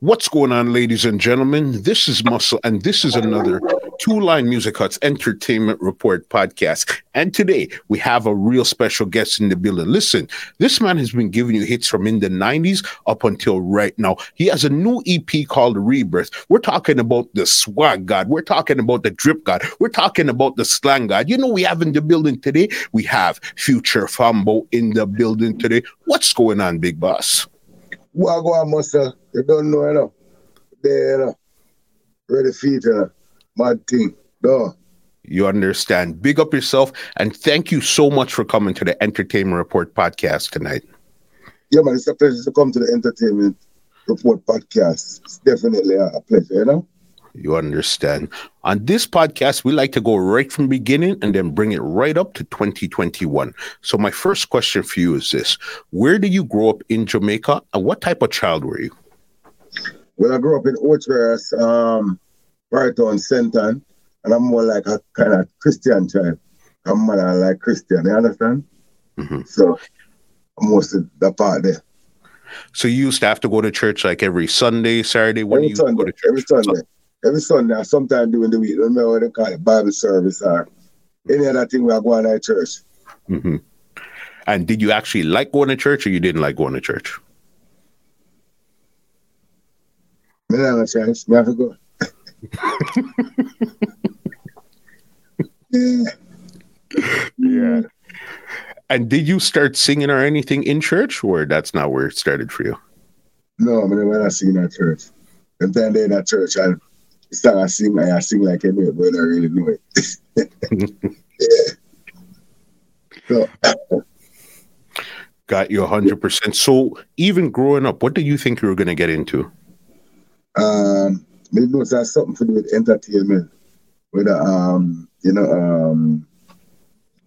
What's going on, ladies and gentlemen? This is Muscle, and this is another Two Line Music Hut's Entertainment Report podcast. And today we have a real special guest in the building. Listen, this man has been giving you hits from in the 90s up until right now. He has a new EP called Rebirth. We're talking about the swag god. We're talking about the drip god. We're talking about the slang god. You know, we have in the building today, we have Future Fambo in the building today. What's going on, big boss? What go on, Muscle? You don't know, know. There, you know. Ready feet, you know. Mad thing. Duh. You understand. Big up yourself, and thank you so much for coming to the Entertainment Report podcast tonight. Yeah, man, it's a pleasure to come to the Entertainment Report podcast. It's definitely a pleasure, you know. You understand. On this podcast, we like to go right from beginning and then bring it right up to 2021. So my first question for you is this. Where did you grow up in Jamaica and what type of child were you? Well, I grew up in Oakhurst, um, right on Senton, and I'm more like a kind of Christian child. I'm more like Christian, you understand? Mm-hmm. So I'm mostly the part there. So you used to have to go to church like every Sunday, Saturday? When every you Sunday, go to church? every Sunday. Every Sunday, sometime during the week. I remember what they call it, Bible service or any other thing we are going to church. Mm-hmm. And did you actually like going to church or you didn't like going to church? Me not have a chance. Me have to go. yeah. Yeah. And did you start singing or anything in church or that's not where it started for you? No, I mean, when I sing at church, the time they in that church, I start I sing, I sing like anyway, but I really know it. yeah. So, Got you 100%. So even growing up, what did you think you were going to get into? um, maybe it has something to do with entertainment, whether um, you know, um,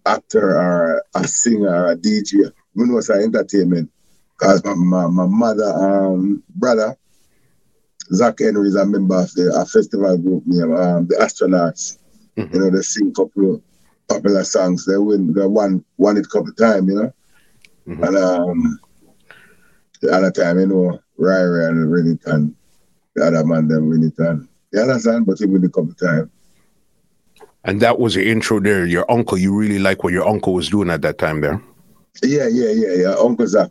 actor or a singer or a DJ. We was it's entertainment. Cause my, my, my mother, um, brother, Zach Henry is a member of the a festival group named um, the Astronauts. Mhm. You know, they sing couple of popular songs. They win, they won, won it couple of times, you know. Mhm. And um, the other time, you know, Ryrie and Renniton, the other man, them Renniton. You understand? But he win it couple times. And that was your intro there. Your uncle, you really like what your uncle was doing at that time there. Yeah, yeah, yeah, yeah. Uncle Zach.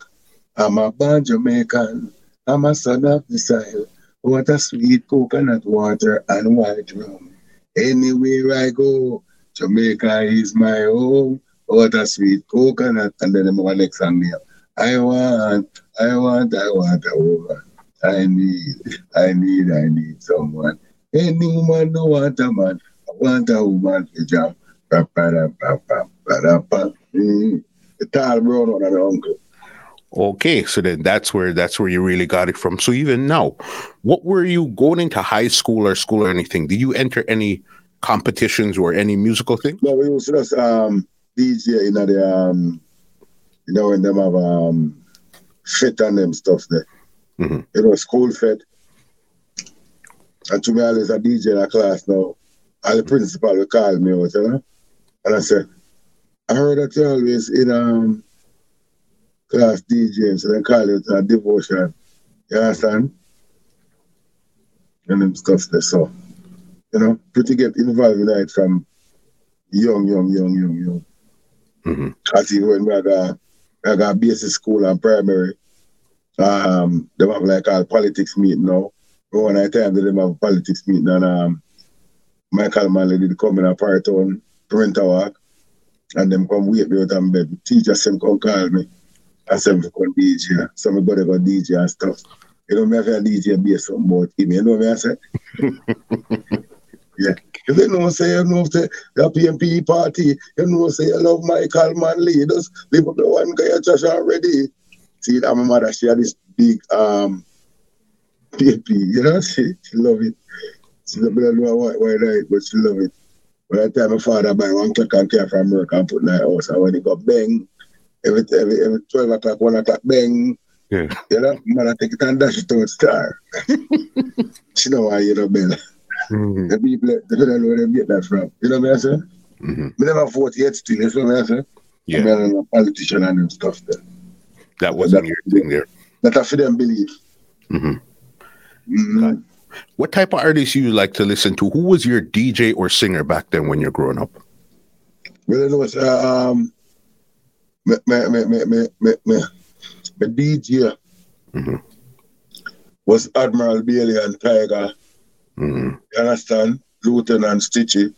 I'm a born Jamaican. I'm a son of the soil. What a sweet coconut water and white rum. Anywhere I go, Jamaica is my home. What a sweet coconut. And then the next song there. I want, I want, I want a woman. I need, I need, I need someone. Any woman don't want a man. I want a woman to jump. Pa, pa, da, pa, pa, pa, da, pa. Mm. The tall brown one and the uncle. Okay, so then that's where that's where you really got it from. So even now, what were you going into high school or school or anything? Did you enter any competitions or any musical thing? No, it was just um DJ know, the um you know when them have um fit and them stuff there. Mhm. You know, school fit. And to me always a DJ in a class now. And the principal will call me out, you know. And I said, I heard that you always in um class DJing, so they call it a devotion. You understand? And them stuff there. So, you know, pretty get involved in it from young, young, young, young, young. hmm I see when we got I got basic school and primary, um, they have like a politics meeting now. One at time they them have a politics meeting and um Michael Manley did come in a part on parental walk and them come wait me out and bed. Teacher them come call me. I said me come DJ. So me go go DJ and stuff. You know me have a DJ be something about him. You know me I say? yeah. You know say you know say the PNP party, you know say you love Michael Manley, you just leave up the one guy at church already. See that my mother she had this big um PNP, you know, she she love it. She don't know why why right, but she love it. When I tell my father buy one clock and care from work and put in the house, and when he got bang, every, every, every 12 o'clock, 1 o'clock, bang, Yeah. you know, man, I take it and dash it to star. she know why you know, Bill. Mhm. The people, they don't know where they get that from. You know what I'm saying? Mhm. We never vote yet still, you know what I'm saying? Yeah, I'm a politician and stuff there. that wasn't your thing there. That I feel them believe. Mhm. Mm-hmm. What type of artists you like to listen to? Who was your DJ or singer back then when you're growing up? Well, know what, uh, um, me, me, me, me, me, me, me, me DJ Mhm. was Admiral Bailey and Tiger. Mhm. You understand? Lieutenant Stitchie.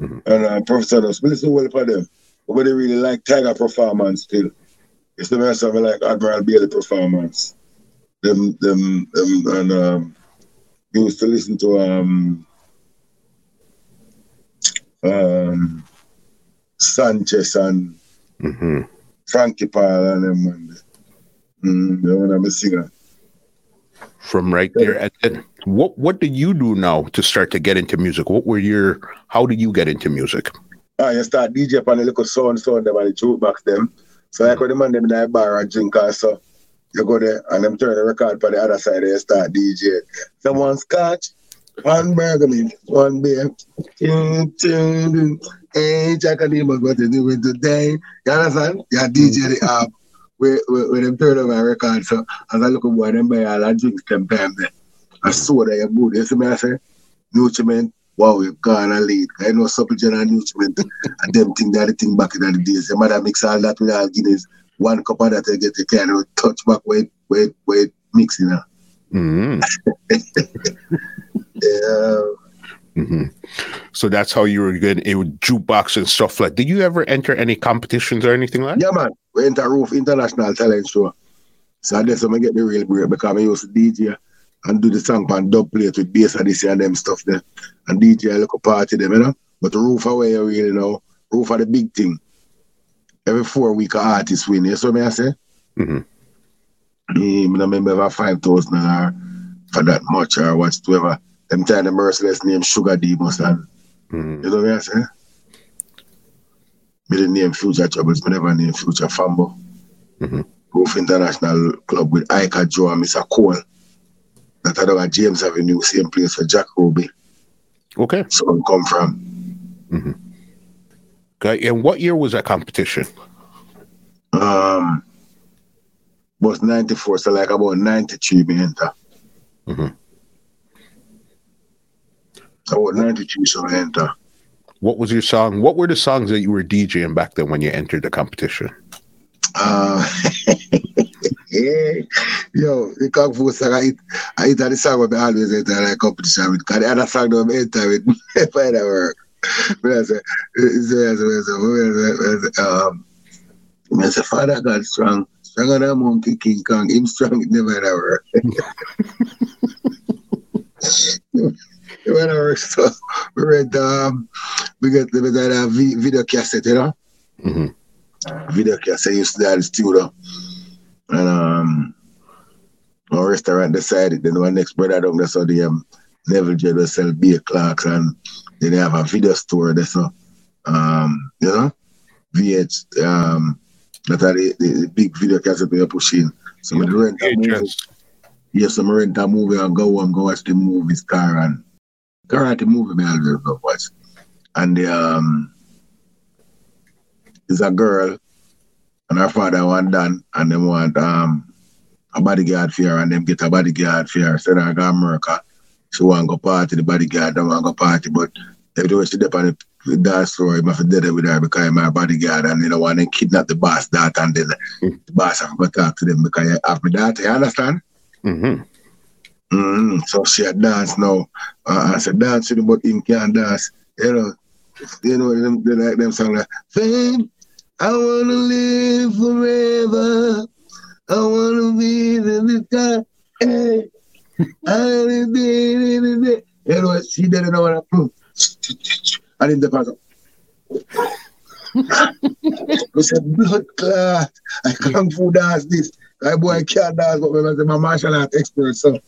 Mhm. And uh, Professor Nuts. We listen well for them. But they really like Tiger performance still. It's the best of like Admiral Bailey performance. Them, them, them, and um, used to listen to um, um, Sanchez and Mhm. Frankie Paul and them. Mm, the I'm a singer. From right there, and then what what did you do now to start to get into music? What were your? How did you get into music? Ah, you start DJ on the little sound sound them and the jukebox them. So like when the man them in the bar and drink also, you go there and them turn the record for the other side and you start DJ. Someone scotch, one burgundy, one beer. Hey, him what to do with today. You understand? You DJ the app where, where, where them turn over record. So as I look at boy, them buy all the drinks them time there. I saw that you good. You see me I say? Nutriment, wow, we've gone a lead. I know supplement and nutriment and them thing that the thing back in the days. The mother mix all that with all Guinness. One cup of that I get the kind of touch back where it, where it, where it mixing now. Mhm. Yeah. Mhm. So that's how you were getting it with jukebox and stuff like. Did you ever enter any competitions or anything like? that? Yeah, man. We enter Roof International Talent Show. So that's when I get the real break because I used to DJ and do the song on dub plate with bass and this and them stuff there. And DJ a little party them, you know. But the roof away you really know. Roof are the big thing. Every four week a artist win. You see what I say? Mm-hmm. Me, I remember five thousand or for that much or whatsoever. Them time the merciless name Sugar Demos and Mhm. you know what I say? Me didn't name Future Troubles, me never name Future Fambo. Mhm. Roof International Club with Ika Joe and Mr. Cole. That I at James Avenue, same place for Jack Ruby. Okay. So come from. Okay. And what year was that competition? Um was ninety four, so like about ninety three me enter. Mhm. About ninety three so I enter. What was your song? What were the songs that you were DJing back then when you entered the competition? Uh, yeah. Yo, the Kung Fu song, I eat, I eat the song with me always enter like competition with, because the other song don't enter with, I never work. But I say, um, I say, Father God strong, stronger than Monkey King Kong, him strong, it never ever work. It never work, so we read, um, we get the, the, the video cassette, you know? hmm video cassette used to at the studio. And um our restaurant decided then my next brother down there so the um Neville J will sell beer clocks and then they have a video store there so um you know VH um that are the, the, the big video cassette we are pushing. So we rent a movie. Yes, I'm rent a movie and go and go watch the movie Star and karate movie me always go watch. And the um is a girl and her father want done and them want um a bodyguard for her and them get a bodyguard for her. So I go America. She want go party, the bodyguard don't want go party, but every way she dip on the dance floor, he must have dead with her because her bodyguard and you know want to kidnap the boss that and then the boss have to talk to them because you have my daughter, you understand? Mhm. Mm-hmm. So she a dance now. Uh, I said dance with him, but him can't dance. You know, you know them, they like them song like Fame, I wanna live forever. I wanna be the sky. Hey, I in the You know, she didn't know what I prove. And in the past, we said blood clot. I can't fool dance this. My boy can't dance, but I'm a martial art expert, so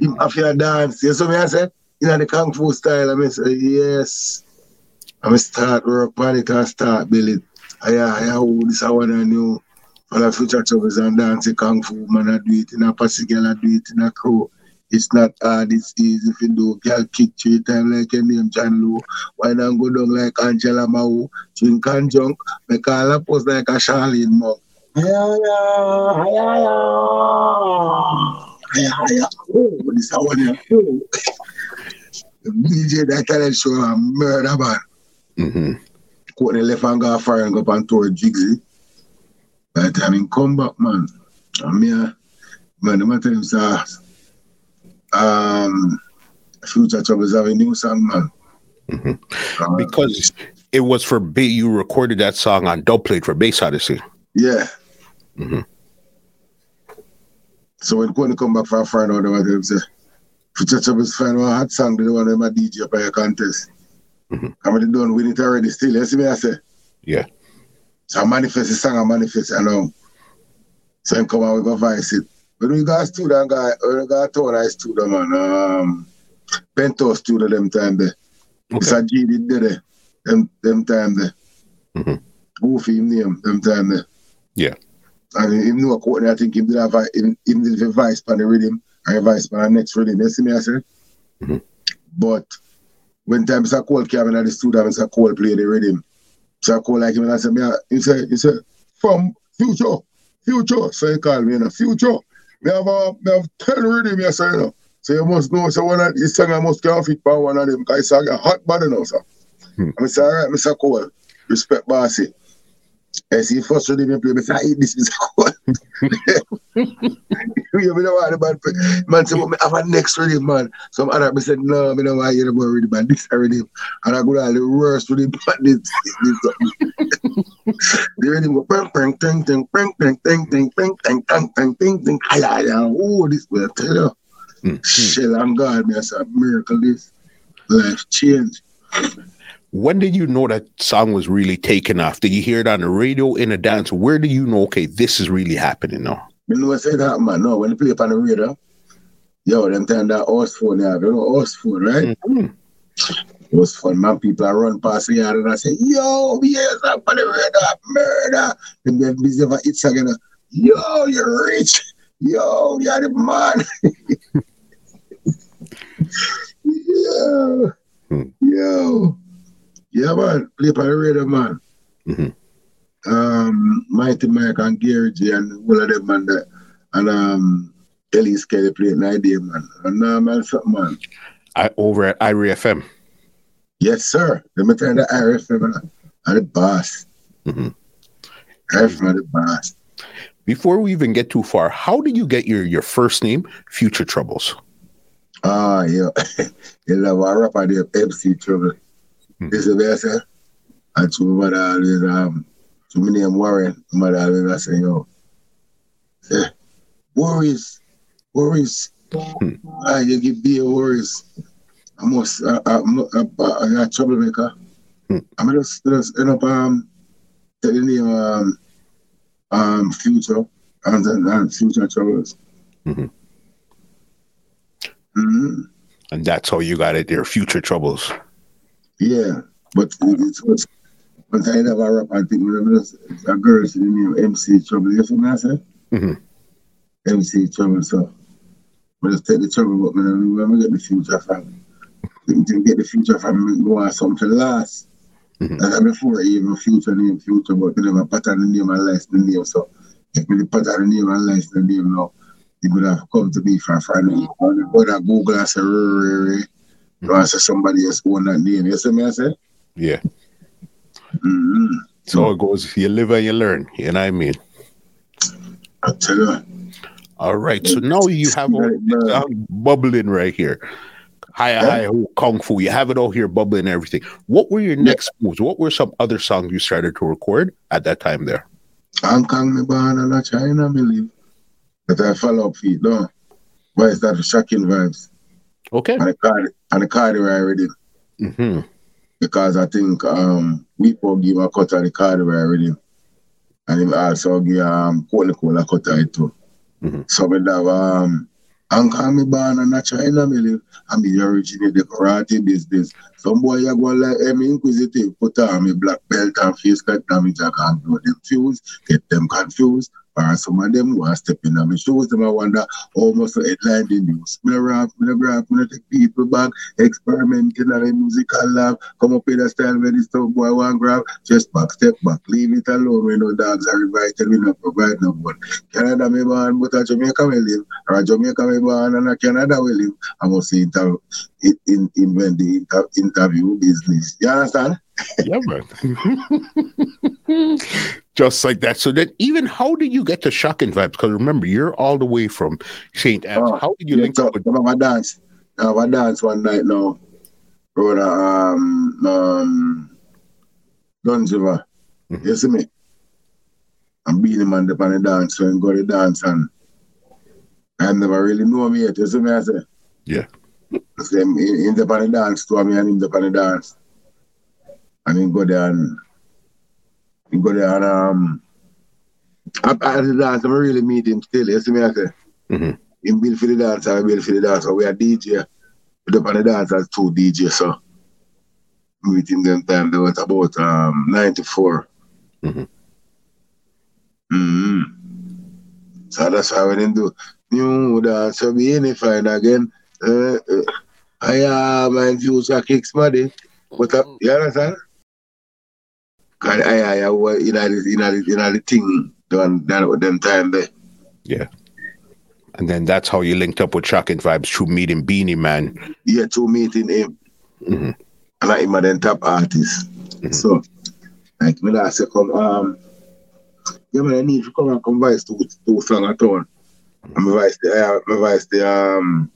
him have to dance. You see what I say? You know the kung fu style. I mean, say, yes. I'm start work on it and start build it. I I oh, this I want to know. For the future troubles and dance kung fu man I do it in a I do it in a crew. It's not hard, it's easy if you do. Girl kick three times like your name John Lou. Why not go down like Angela Mao? Drink and junk. Make all a pose like a Charlene Monk. Hiya, hiya, hiya, hiya. This I want to oh. DJ that talent show a murder man. Mm-hmm. Courtney left and go fire and go up and tour Jigsy. By the time he come back, man, and me, man, the man tell him, say, um, Future Troubles have a new song, man. Mm-hmm. Uh, Because it was for ba- you recorded that song on dubplate for Bass Odyssey. yeah. Mhm. So when Courtney come back for a now, they want him say, Future Troubles find one hot song, they don't want him a DJ up a contest. Mhm. I'm already done with it already still. You see me, I say? Yeah. So I manifest the song, I manifest it now. So him come out, we go voice it. But we got a student guy, we got a tour I studio man, um, Bento studio them time there. It's Okay. a G did there, them, them time there. Mhm. Goofy name, them time there. Yeah. And him know Courtney, I think him did have a, him, him did a vice on the rhythm, and vice on the next rhythm. You see me, I say? Mhm. But when time Mr. Cole came in the studio, Mr. Cole play the rhythm. Mr. Cole like him and I said, me, I- he said, he said, from future, future. So he called me, you know, future. Me have a, me have 10 rhythm, you say, you know. So you must know, so one of these song I must get fit by one of them, because it's a hot body now, sir. Hmm. And I say, all right, Mr. Cole, respect bossy. I see first rhythm you play, I say, I eat this, Mr. Cole. you know what about man say "But me have a next rhythm man. Some other me said no, me don't want to hear about rhythm man. This a rhythm. And I go all the worst rhythm but this this the rhythm go ping ping ting ting ping ping ting ting ping ting ting ting ting ting ay oh this will tell you. Mhm. Shell and God, me I say miracle this life change. When did you know that song was really taking off? Did you hear it on the radio in a dance? Where do you know, okay, this is really happening now? You know what I say that man, no, when you play up on the radio, yo, them time that horse phone, yeah, you know horse phone, right? Mhm. It was fun, man. People are run past the yard and I say, yo, yes, I'm on the radar, murder. And then busy for it again. Yo, you're rich. Yo, you're the man. yo, Hmm. yo. Yeah, man. Play on the radar, man. Mhm. Um, Mighty Mike and Gary G and all of them, man. That, and um, Ellis Kelly played an idea, man. And now, man, something, man. I, over at Irie FM. Yes, sir. Let me tell you the RFM and and the boss. Mhm. RFM and the boss. Before we even get too far, how did you get your, your first name, Future Troubles? Ah, yeah. you love a rapper there, MC Trouble. Hmm. This is the best, eh? And to my mother always, um, to my name Warren, my mother always I say, yo, say, worries, worries. Hmm. You give me worries. I must, uh, uh, uh, uh, I'm a troublemaker. Hmm. I'm just, just end up, um, telling you, um, um, future, and then and future troubles. Mhm. Mm-hmm. And that's how you got it there, Future Troubles. Yeah, but it, was but I never rap. I think there's a girl to the name MC Trouble. You see what I say? Mhm. MC Trouble. So, but just take the trouble, but when when we get the future from, to get the future from, we on something last. Mhm. And before even future name future, but we never pattern the name and license the name. So, if we pattern the name and license the name now, it would have come to be for me. But I Google and say, "Rrrr, rrrr," I say somebody else own that name. You see me? I say. Yeah. Mm-hmm. So it goes, you live and you learn. You know what I mean? I tell you. All right. So now you have all song bubbling right here. Hi, Yeah. hi, ho, kung fu. You have it all here bubbling and everything. What were your next moves? What were some other songs you started to record at that time there? Hong Kong me born and a China me live. That I follow up feet, no. Why is that shocking vibes. Okay. And the card and the card I already hmm because I think um we will give a cut of the card I already. And him also give um Cola Cola cut of it too. Mhm. So we have um And call me born in China, me live. I mean, originate the karate business. Some boy you go like, I'm inquisitive, put on me black belt and face cut damage, I can't do them fuse, get them confused. Or some of them want stepping step in my shoes, them I wonder almost headline the news. Me rap, me rap, me take people back, experimenting at a musical lab, come up with a style where this stuff boy want grab, just back, step back, leave it alone when no dogs are invited, we not provide no one. Canada me born, but a Jamaica we live, or a Jamaica me born and a Canada we live. I must inter- in, in, invent the inter- interview business. You understand? Yeah, man. Just like that. So then, even how did you get to Shocking Vibes? Because remember, you're all the way from St. Anne's. Oh, how did you yeah, link so, up with? I dance. I dance one night now. Brother, um, um, Dunn's River. Mhm. You see me? I'm being him on the, dance, so I go to dance and I never really know me yet. You see me? I say, Yeah. I say, in the on the dance, to me and the on the dance. And he go there and he go there and um, at, at the dance, I really meet him still. You see me? I say, Mhm. him build for the dance, I build for the dance. So we are DJ. We up on the dance as two DJs, so meet him them time. They was about um 94. Mhm. Mm-hmm. So that's how we didn't do new dance. So be unified again. Uh, uh, I am uh, infused a kicks money. But uh, you understand? Cause I I I in a in a in a the thing done that them time there. Yeah. And then that's how you linked up with Shocking Vibes through meeting Beenie Man. Yeah, two meeting him. Mhm. And I him a then top artist. Mhm. So like me last say come um yeah man I need to come and come vice two two song at. And my vice the uh, my vice the um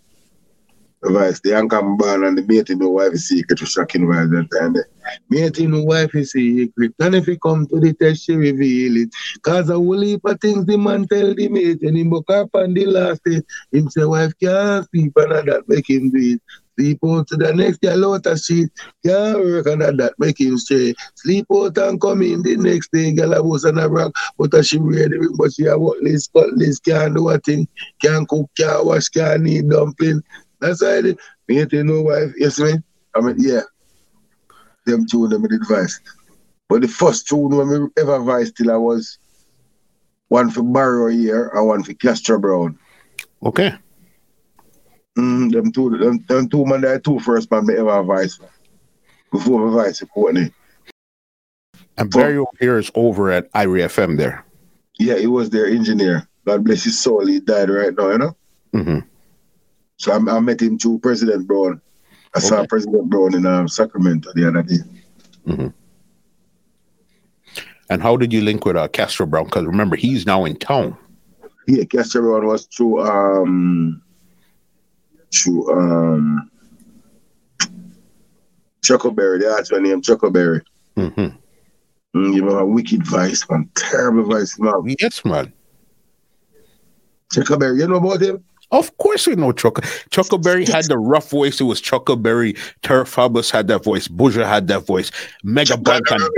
my vice the anchor band and the meeting no wife is secret to shocking vibes that time there. Meeting wife is secret. And if he come to the test she reveal it. Cause a whole heap of things the man tell the mate and him book up on the last day. Him say wife can't sleep and that make him do it. Sleep out to the next girl out of shit. Can't work on that, make him stray. Sleep out and come in the next day. Girl, I was on a rock, but as she ready, but she a work list, cut list, can't do a thing. Can't cook, can't wash, can't eat dumpling. That's why. Me ain't no wife, yes, man. I mean, yeah. Them two, them did advice. But the first two when me ever advised till I was one for Barry O'Hare and one for Castro Brown. Okay. Mm, them two, them, them two man, they two first man me ever advised for. Before advice for Courtney. And Barry O'Hare is over at Irie FM there. Yeah, he was their engineer. God bless his soul. He died right now, you know. hmm So I, I met him through President Brown. I saw Okay. President Brown in um, Sacramento the other day. And how did you link with uh, Castro Brown? Because remember, he's now in town. Yeah, Castro Brown was through um through um Chuckleberry. The artist named Chuckleberry. hmm Mm, you know, a wicked voice, man. Terrible voice, man. Yes, man. Chuckleberry, you know about him? Of course we know Chuck. Chuckleberry had the rough voice. It was Chuckleberry. Terror Fabulous had that voice. Buju had that voice. Mega Banton and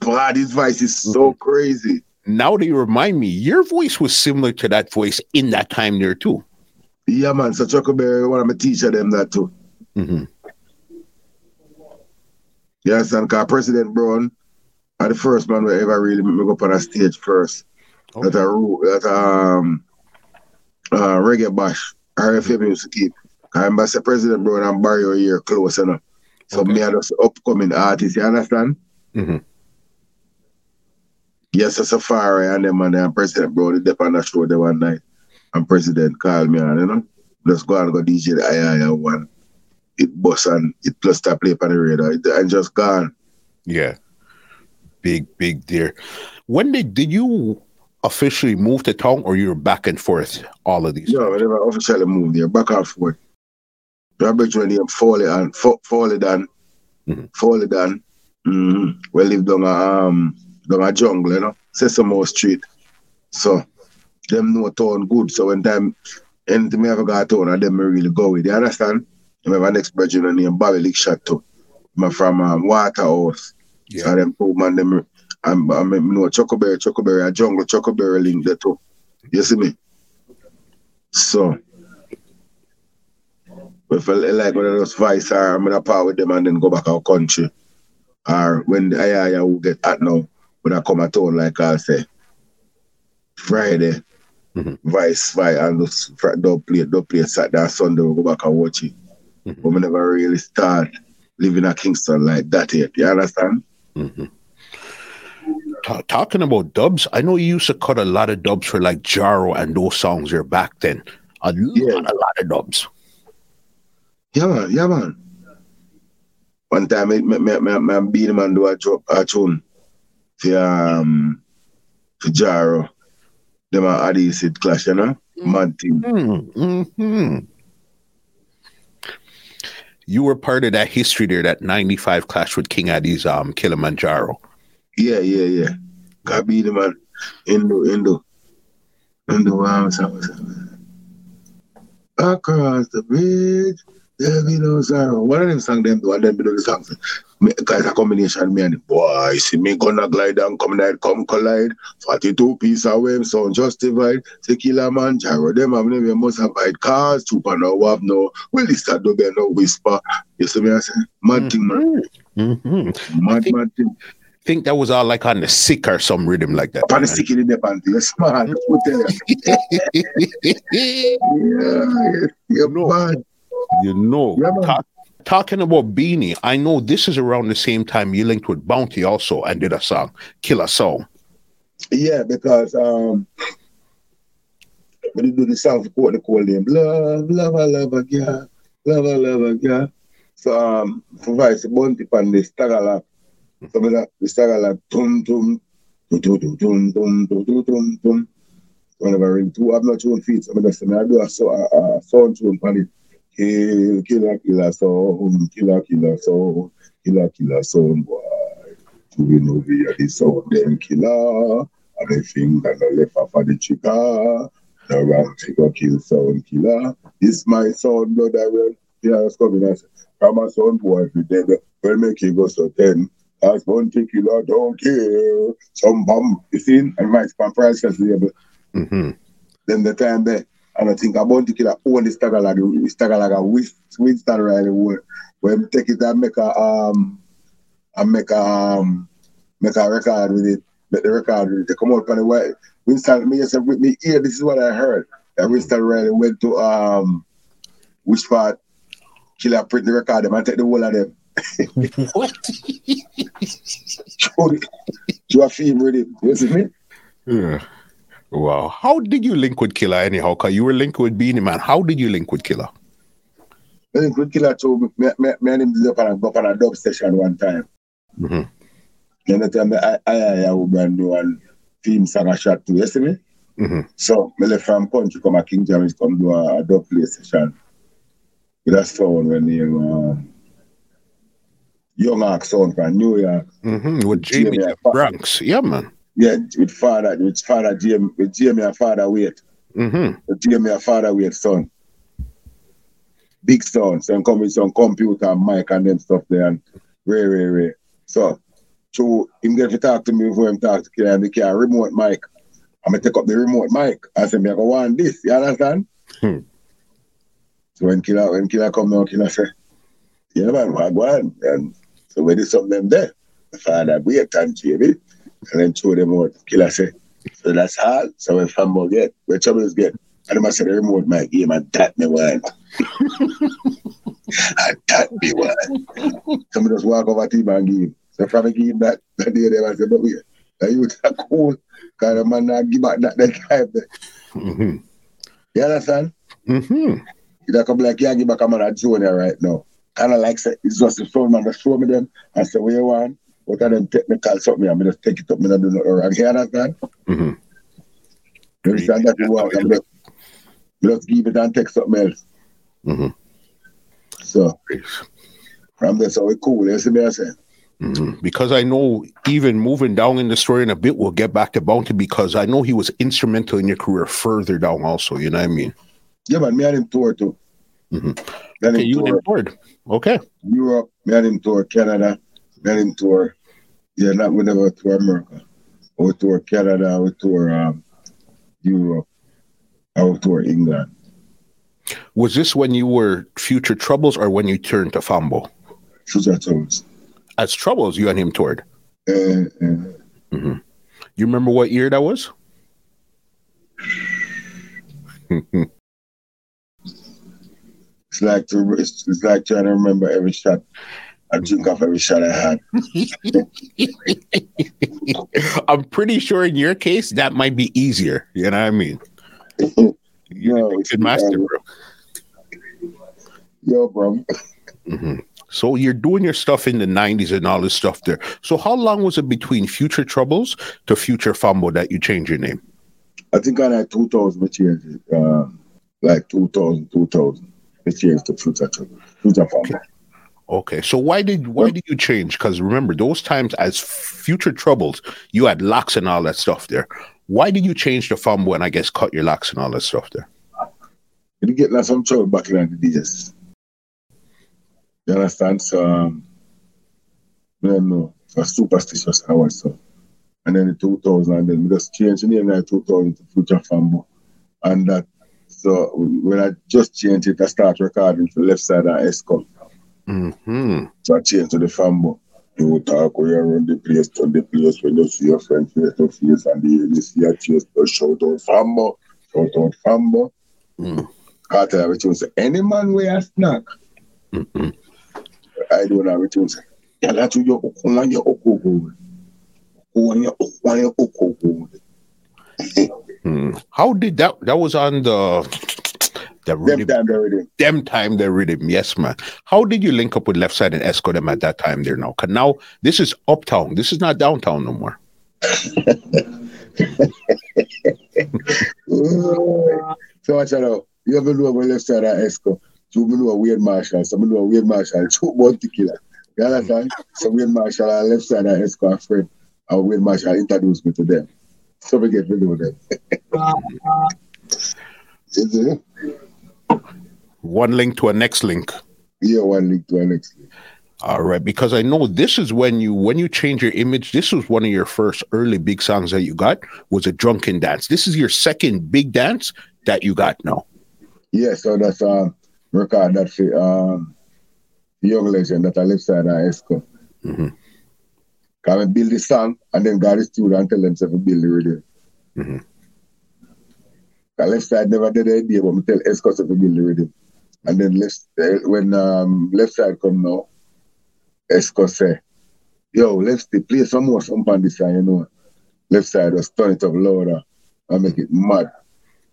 that. His voice is so crazy. Now that you remind me, your voice was similar to that voice in that time there too. Yeah, man. So Chuckleberry, one of my teacher them that too. hmm You understand? Because President Brown are the first man who ever really make up on a stage first. Okay. That a that um uh reggae bash. RFM used to keep. I remember say President Brown and Barry O'Hare close enough. So Okay. me are just upcoming artists, you understand? hmm Yes, a Safari and them and then President Brown they on the show the one night. And President called me and you know, just go and go DJ the I one. It bust and it plus to play on the radar. It, and just gone. Yeah. Big, big dear. When did did you officially move to town or you were back and forth all of these? No, I never officially moved there, back and forth. My brother name Foley and Fo- Foley Dan. Mhm. Foley Dan. Mm-hmm. We live down a um down a jungle, you know, Sesame Street. So them know town good. So when time anything me ever got town and them really go with. You understand? I have an ex brother named Bobby Lick too. I'm from um, Waterhouse. Yeah. So them two man them I'm I'm you know Chuckleberry, Chuckleberry, a jungle Chuckleberry link there too. You see me? So, if I like one of those vice or I'm gonna part with them and then go back our country. Or when the Ayaya will get at now, when I come at town, like I say, Friday, mm-hmm. vice fight and just don't play, don't play Saturday Sunday, we'll go back and watch it. Mm-hmm. But we never really start living at Kingston like that yet. You understand? Mm-hmm. Talking about dubs, I know you used to cut a lot of dubs for like Jaro and those songs here back then. A yeah. lot, a lot of dubs. Yeah, man. Yeah, man. One time, me, me, me, me, me beat him and do a, drop, a tune for, um, for Jaro. Them are Adicid clash, you know? Mm. Mad thing. Mm-hmm. You were part of that history there, that 95 clash with King Addies um, Kilimanjaro. Yeah, yeah, yeah. Him, man. Indo, Indo. Indo, um, Across the bridge. There be no sorrow. One of them sang them do, and then be the songs. Guys, a combination, me and the boy. See me gonna glide and come night, come collide. 42 piece of them sound justified. Tequila man, Jaro, them have never must have hide cars. Chupa no have no. Well, this that do be no whisper. You see me, I say, mad mm-hmm. thing, man. Mm-hmm. Mad, think, mad thing. Think that was all like on the sick or some rhythm like that. On the sick in the panty, yes, man. yeah, yeah, no. man. You know, yeah, talk, talking about Beenie, I know this is around the same time you linked with Bounty also and did a song, Killer Song. Yeah, because um, when you do the song for Courtney Cole name, love, love, I love a girl, love, I love a girl. So um, for Vice Bounty on the some of that, we still like boom, boom, boom, boom, boom, boom, boom, boom, boom. Whenever I ring two, I'm not doing feet. Some of that, some I do a, so, a, a sound tune on it. Kill, killer, killer, sound, killer, killer, sound, killer, killer, sound, boy. To be win over here, this sound, them killer. And the finger, no left off of the chica. No wrong a kill sound, killer. This my sound, blood, I will. Yeah, that's coming. I said, come on, sound, boy, if you dead, we'll make you go so 10. That's one particular don't care. Some bum, you see, and my spam price label. Mm-hmm. Then the time there, and I think I'm going to kill own the stagger like the stagger like a with with stagger like the world. Take it I make a um I make a um make a record with it, make the record with it. They come out on the way. Winston me yourself with me ear, this is what I heard. That Winston really went to um which part killer print the record them and take the whole of them what? a film with it. You me? Yeah. Wow. How did you link with Killer anyhow? Because you were linked with Beenie Man. How did you link with Killer? I link with Killer too. Me, me, me and him up on up on a dub session one time. Mm-hmm. And the time I, I, I, I brand new and team sang a shot too. You see me? Mm-hmm. So, me left from country, come a King James, come do a, a dub play session. With a sound when name um, Young sound from New York. Mm-hmm. With Jamie, Jamie Bronx. Yeah, man. Yeah, with father, with father Jamie, with Jamie and father Wait. Mm-hmm. With Jamie and father Wait son. Big son. So come with some computer and mic and them stuff there and Ray, Ray, Ray. So, so him get to talk to me before him talk to Killer and the car remote mic. I'm gonna take up the remote mic. I said, me I go want this, you understand? Hmm. So when Killer when Killer come now, Killer say, Yeah man, on? And so we did something there. The father wait and Jamie and then throw them out. Killer say, so that's hard. So when Fambo get, where troubles get, and I said, the remote my game and that me one. and that me one. Somebody just walk over to him and give him. So from give that, that day they I said, but wait, that you are cool. Kind of man not give back that, that time there. Mm-hmm. You understand? Mm-hmm. You come like, yeah, give back a man a junior right now. Kind of like, say, it's just the phone man that show me them. I say, where you want? What are them technical something? I'm just take it up, I'm not do nothing wrong. You understand? Mm-hmm. You understand that you want? I'm just, just give it and take something else. Mm-hmm. So, from there, so we cool. You see me I say? Mm-hmm. Because I know even moving down in the story in a bit, we'll get back to Bounty because I know he was instrumental in your career further down also. You know what I mean? Yeah, man. Me and him tour too. Mm-hmm. Okay, you tour. toured. Okay. Europe, me and him tour Canada, me and him tour yeah, not we never tour America. We tour Canada, we tour um, Europe, I would tour England. Was this when you were Future Troubles or when you turned to Fambo? Future Troubles. As Troubles, you and him toured. Uh, uh, Mm-hmm. You remember what year that was? it's like to, it's, it's like trying to remember every shot. I drink off every shot I had. I'm pretty sure in your case that might be easier. You know what I mean? Yo, good master, bro. Yo, bro. hmm So you're doing your stuff in the 90s and all this stuff there. So how long was it between Future Troubles to Future Fambo that you changed your name? I think I had 2000 we changed it. Um, like 2000, 2000. Changed to Future Troubles. Future Family. Okay. So why did why did you change? Because remember those times as Future Troubles, you had locks and all that stuff there. Why did you change the Fambo and I guess cut your locks and all that stuff there? You get like some trouble back in the days. You understand? So, um, I don't know. For superstitious I was so. And then in 2000, and then we just changed the name like 2000 to Future Fambo. And that, so when I just changed it, I started recording for left side of Esco. hmm So I changed to the Fambo. You talk where you run the place to the place when you see your friend face to face and the, you see a chase to shout out Fambo, shout out Fambo. Mm. I tell everything say, any man wear a snack. Mhm. I don't have everything say, yala tu yo okuwa yo okuwa. Okuwa yo okuwa yo okuwa. Mm. How did that? That was on the the Them rhythm, time already. them time the rhythm. Yes, man. How did you link up with Left Side and Esco them at that time there now? Cause now this is uptown. This is not downtown no more. So I tell you, ever know about left side of Esco? You know a Wayne Marshall, some know a Wayne Marshall, two bounty killer. You understand? So Wayne Marshall on left side of Esco, a friend, and Wayne Marshall introduced me to them. So we get to know them. Is? One link to a next link. Yeah, one link to a next link. All right, because I know this is when you when you change your image. This was one of your first early big songs that you got was a drunken dance. This is your second big dance that you got now. Yeah, so that's um record that for um young legend that I left side of Esco. Mhm. Can we build the song and then got the studio and tell them to build the rhythm. Mhm. Cause left side never did the idea, but me tell Esco to build the rhythm. And then left eh, when um left side come now, Esco say, Yo, let's play some more some on this side, you know. Left side was turn it up louder and make it mad.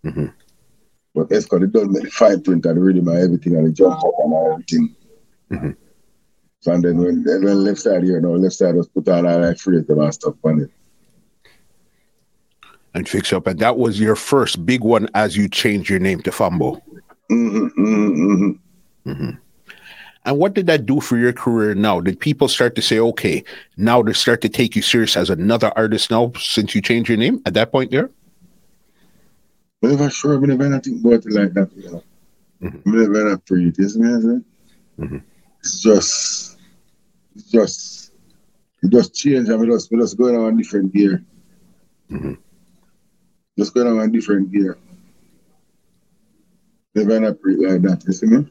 Mhm. But Esco they don't make the fine print and the rhythm and everything and the jump up and everything. Mhm. So and then when then when left side here now, left side was put on all like free and stuff on it. And fix up, and that was your first big one as you changed your name to Fambo. Mm-hmm, mm-hmm, mm-hmm. And what did that do for your career now? Did people start to say, okay, now they start to take you serious as another artist now since you changed your name at that point there? I'm never sure, I never think about it like that, you know. Mhm. I'm never not isn't it? Mhm. It's just, it's just, it just change. I mean, just, we just going on a different gear. Mhm. Just going on a different gear. Never pre like that, you see me?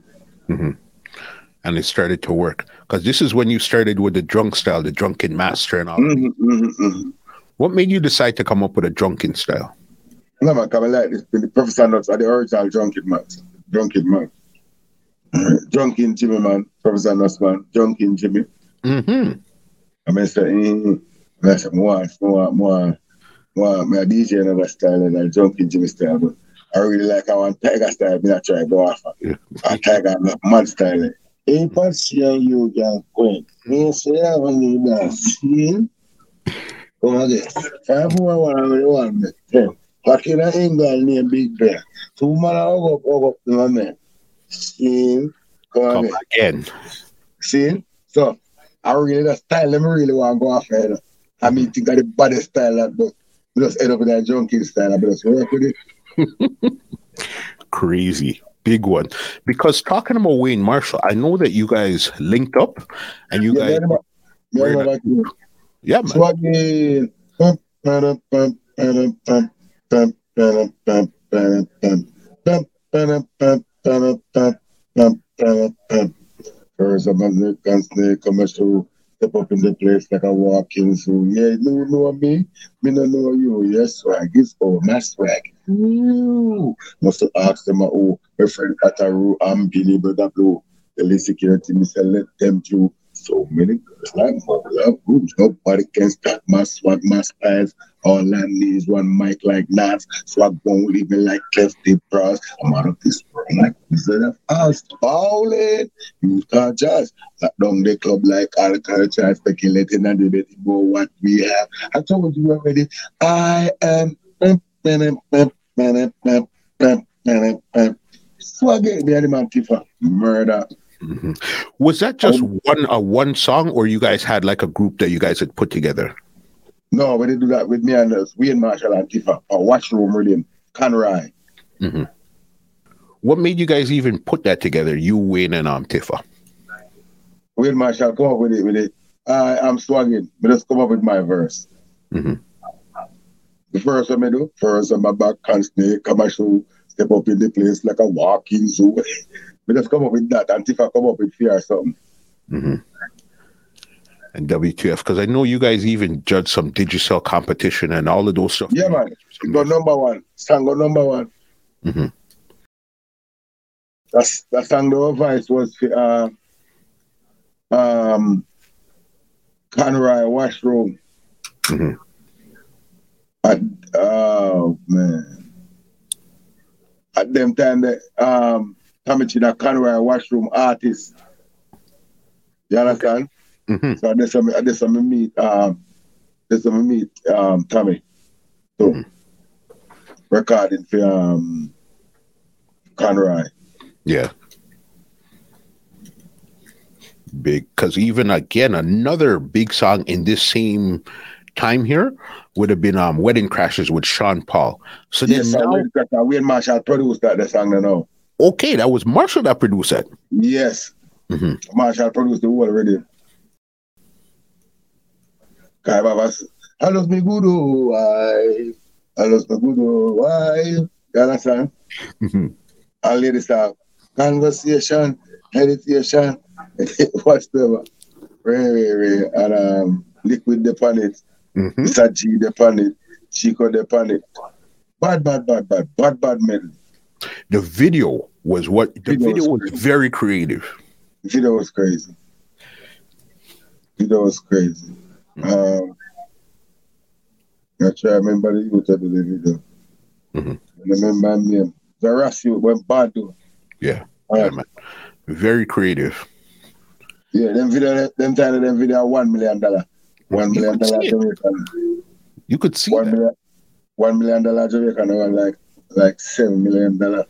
And it started to work. Because this is when you started with the drunk style, the drunken master and all. Mm-hmm, mm-hmm, mm-hmm. What made you decide to come up with a drunken style? No, man, come like this. The Professor Nuts are the original drunken man. Drunken man. Drunken Jimmy, man. Professor Nuts, man. Drunken Jimmy. Mm-hmm. I mean, say, mm, I say, more, more, more, more, my DJ another style and I junkie Jimmy style, but I really like I want Tiger style, me not try to go off. Yeah. A Tiger mad style. Hey, Patsy and you can quick. Me say I want to dance. See? Come again. Five more one and one me. Ten. Back in England name Big Bear. Two man I hug up, hug up to my man. See? Come Come again. again. See? So I really the style them really want to go off here. I mean think of the baddest style that but we just end up with that junkie style, but just work with it. Crazy. Big one. Because talking about Wayne Marshall, I know that you guys linked up and you Yeah, guys, man, man, We're man, man, yeah, man. Swaggy. Bum, ba-dum, bum, ba-dum, bum, bum, ba-dum, bum, ba-dum, bum, bum, ba-dum, bum, First, I'm a can snake come through, step up in the place like a walking So Yeah, you know me, me no know you. Yes, swag is oh my swag. Ooh. Must ask them, oh, my friend Ataru, I'm Billy Brother Blue. The security, me say, let them do so many girls like love groups. Nobody can stop my swag, my spies. All I need is one mic like Nas. Swag won't leave me like Lefty Bros. I'm out of this world like Wizard of Oz. Bowling. You can't just lock down the club like try speculating and debating about what we have. I told you already. I am. Swag the man Tifa. Murder. Mm-hmm. Was that just um, one a one song, or you guys had like a group that you guys had put together? No, we didn't do that with me and us. We and Marshall and Tifa, a washroom rhythm, Conroy. Mm-hmm. What made you guys even put that together? You, Wayne, and um Tifa. We and Marshall come up with it. With it, I am swagging. But let's come up with my verse. Mm-hmm. The first one I do, first on my back, can snake, come show, step up in the place like a walking zoo. We just come up with that, and Tifa come up with fear or something. Mm-hmm. And WTF, because I know you guys even judge some Digicel competition and all of those stuff. Yeah, man. Got number one. Song got number one. Mm-hmm. That's that song the voice was uh um Conroy Washroom. Mm-hmm. At, oh man. At them time that um coming to the Conroy washroom artist. You understand? Mm-hmm. So there's some there's some meet um there's some meet um Tommy. So mm-hmm. recording for um Conroy. Yeah. Big because even again another big song in this same time here would have been um Wedding Crashes with Sean Paul. So then yes, now, we and Marshall produced that the song now. Okay, that was Marshall that produced it. Yes. Mm-hmm. Marshall produced the whole already. Kai I lost my good wife. I lost my good wife. You understand? Mm-hmm. And ladies have conversation, meditation, whatever. Ray, Ray, and um, liquid the planet. Mm-hmm. G the planet. Chico the planet. Bad, bad, bad, bad, bad, bad medal. The video was what the video, video was, was very creative. The video was crazy. The video was crazy. Mm-hmm. Um, I try to remember the youth of the video. Mm-hmm. I remember name. Zarasi went bad. Yeah. yeah man. Very creative. Yeah, them video them time them video one million dollar. One million dollar Jamaican. You could see one that. million one million dollar Jamaican one like like seven million dollar.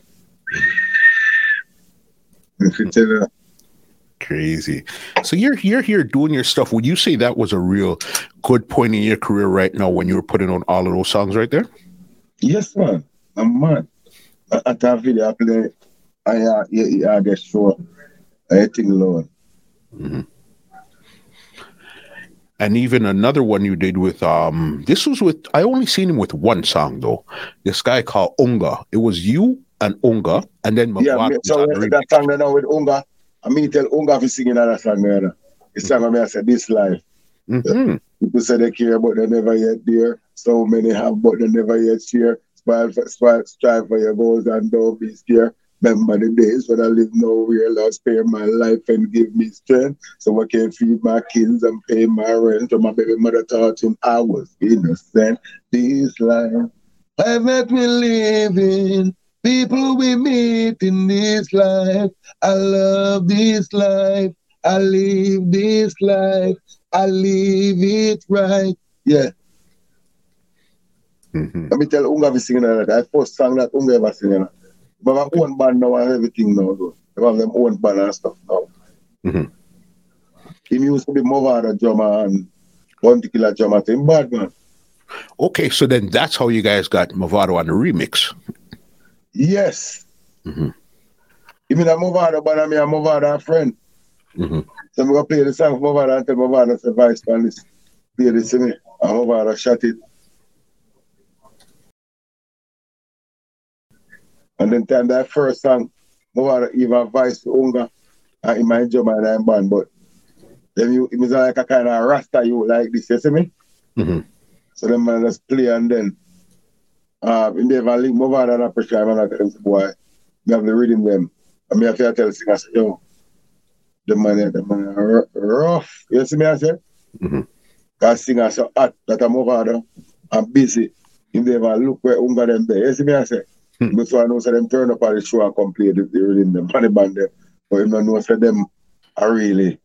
Crazy. So you're you're here doing your stuff. Would you say that was a real good point in your career right now when you were putting on all of those songs right there? Yes, man. I'm mad. At that video, I play. I uh, yeah, I get short. I think Lord. Mm-hmm. And even another one you did with um this was with I only seen him with one song though. This guy called Unga. It was you and Unga and then Yeah, so that song right now with Unga. I mean tell Unga for singing that song there. The song I mean I said this life. Mm-hmm. People say they care but they never yet there. So many have but they never yet share. Strive strive, strive for your goals and don't be scared. Remember the days when I live nowhere, Lord, spare my life and give me strength so I can feed my kids and pay my rent. So my baby mother taught him I was innocent. This life I've met me living, people we meet in this life. I love this life. I live this life. I live it right. Yeah. Mm-hmm. Let me tell Unga we singing that. I first song that Unga ever singing. But my own band now and everything now, though. They have them own band and stuff now. Mm-hmm. He used to be Movado drummer and Bounty Killer drummer. Him bad, man. Okay, so then that's how you guys got Movado on the remix. Yes. Mm-hmm. Even a Movado, but I mean a Movado friend. Mm-hmm. So I'm going to play the song for Movado and tell Movado to vice this. Play this to me. And Movado shot it. And then time that first song, More even vice for Unga. Uh, in my job and I'm band, but then you it was like a kind of rasta you like this, you see me? Mm-hmm. So then man just play and then uh in the link move on and pressure I'm not tell boy, me have the reading them. I mean I tell singer say, yo, the man the man rough. You see me I say? Mm-hmm. Cause singer so hot that I'm over there. I'm busy. If they ever look where Unga them there. You see me I say? But so I know so them turn up on the show and come play the, the rhythm them on the band there. But you don't know so them are really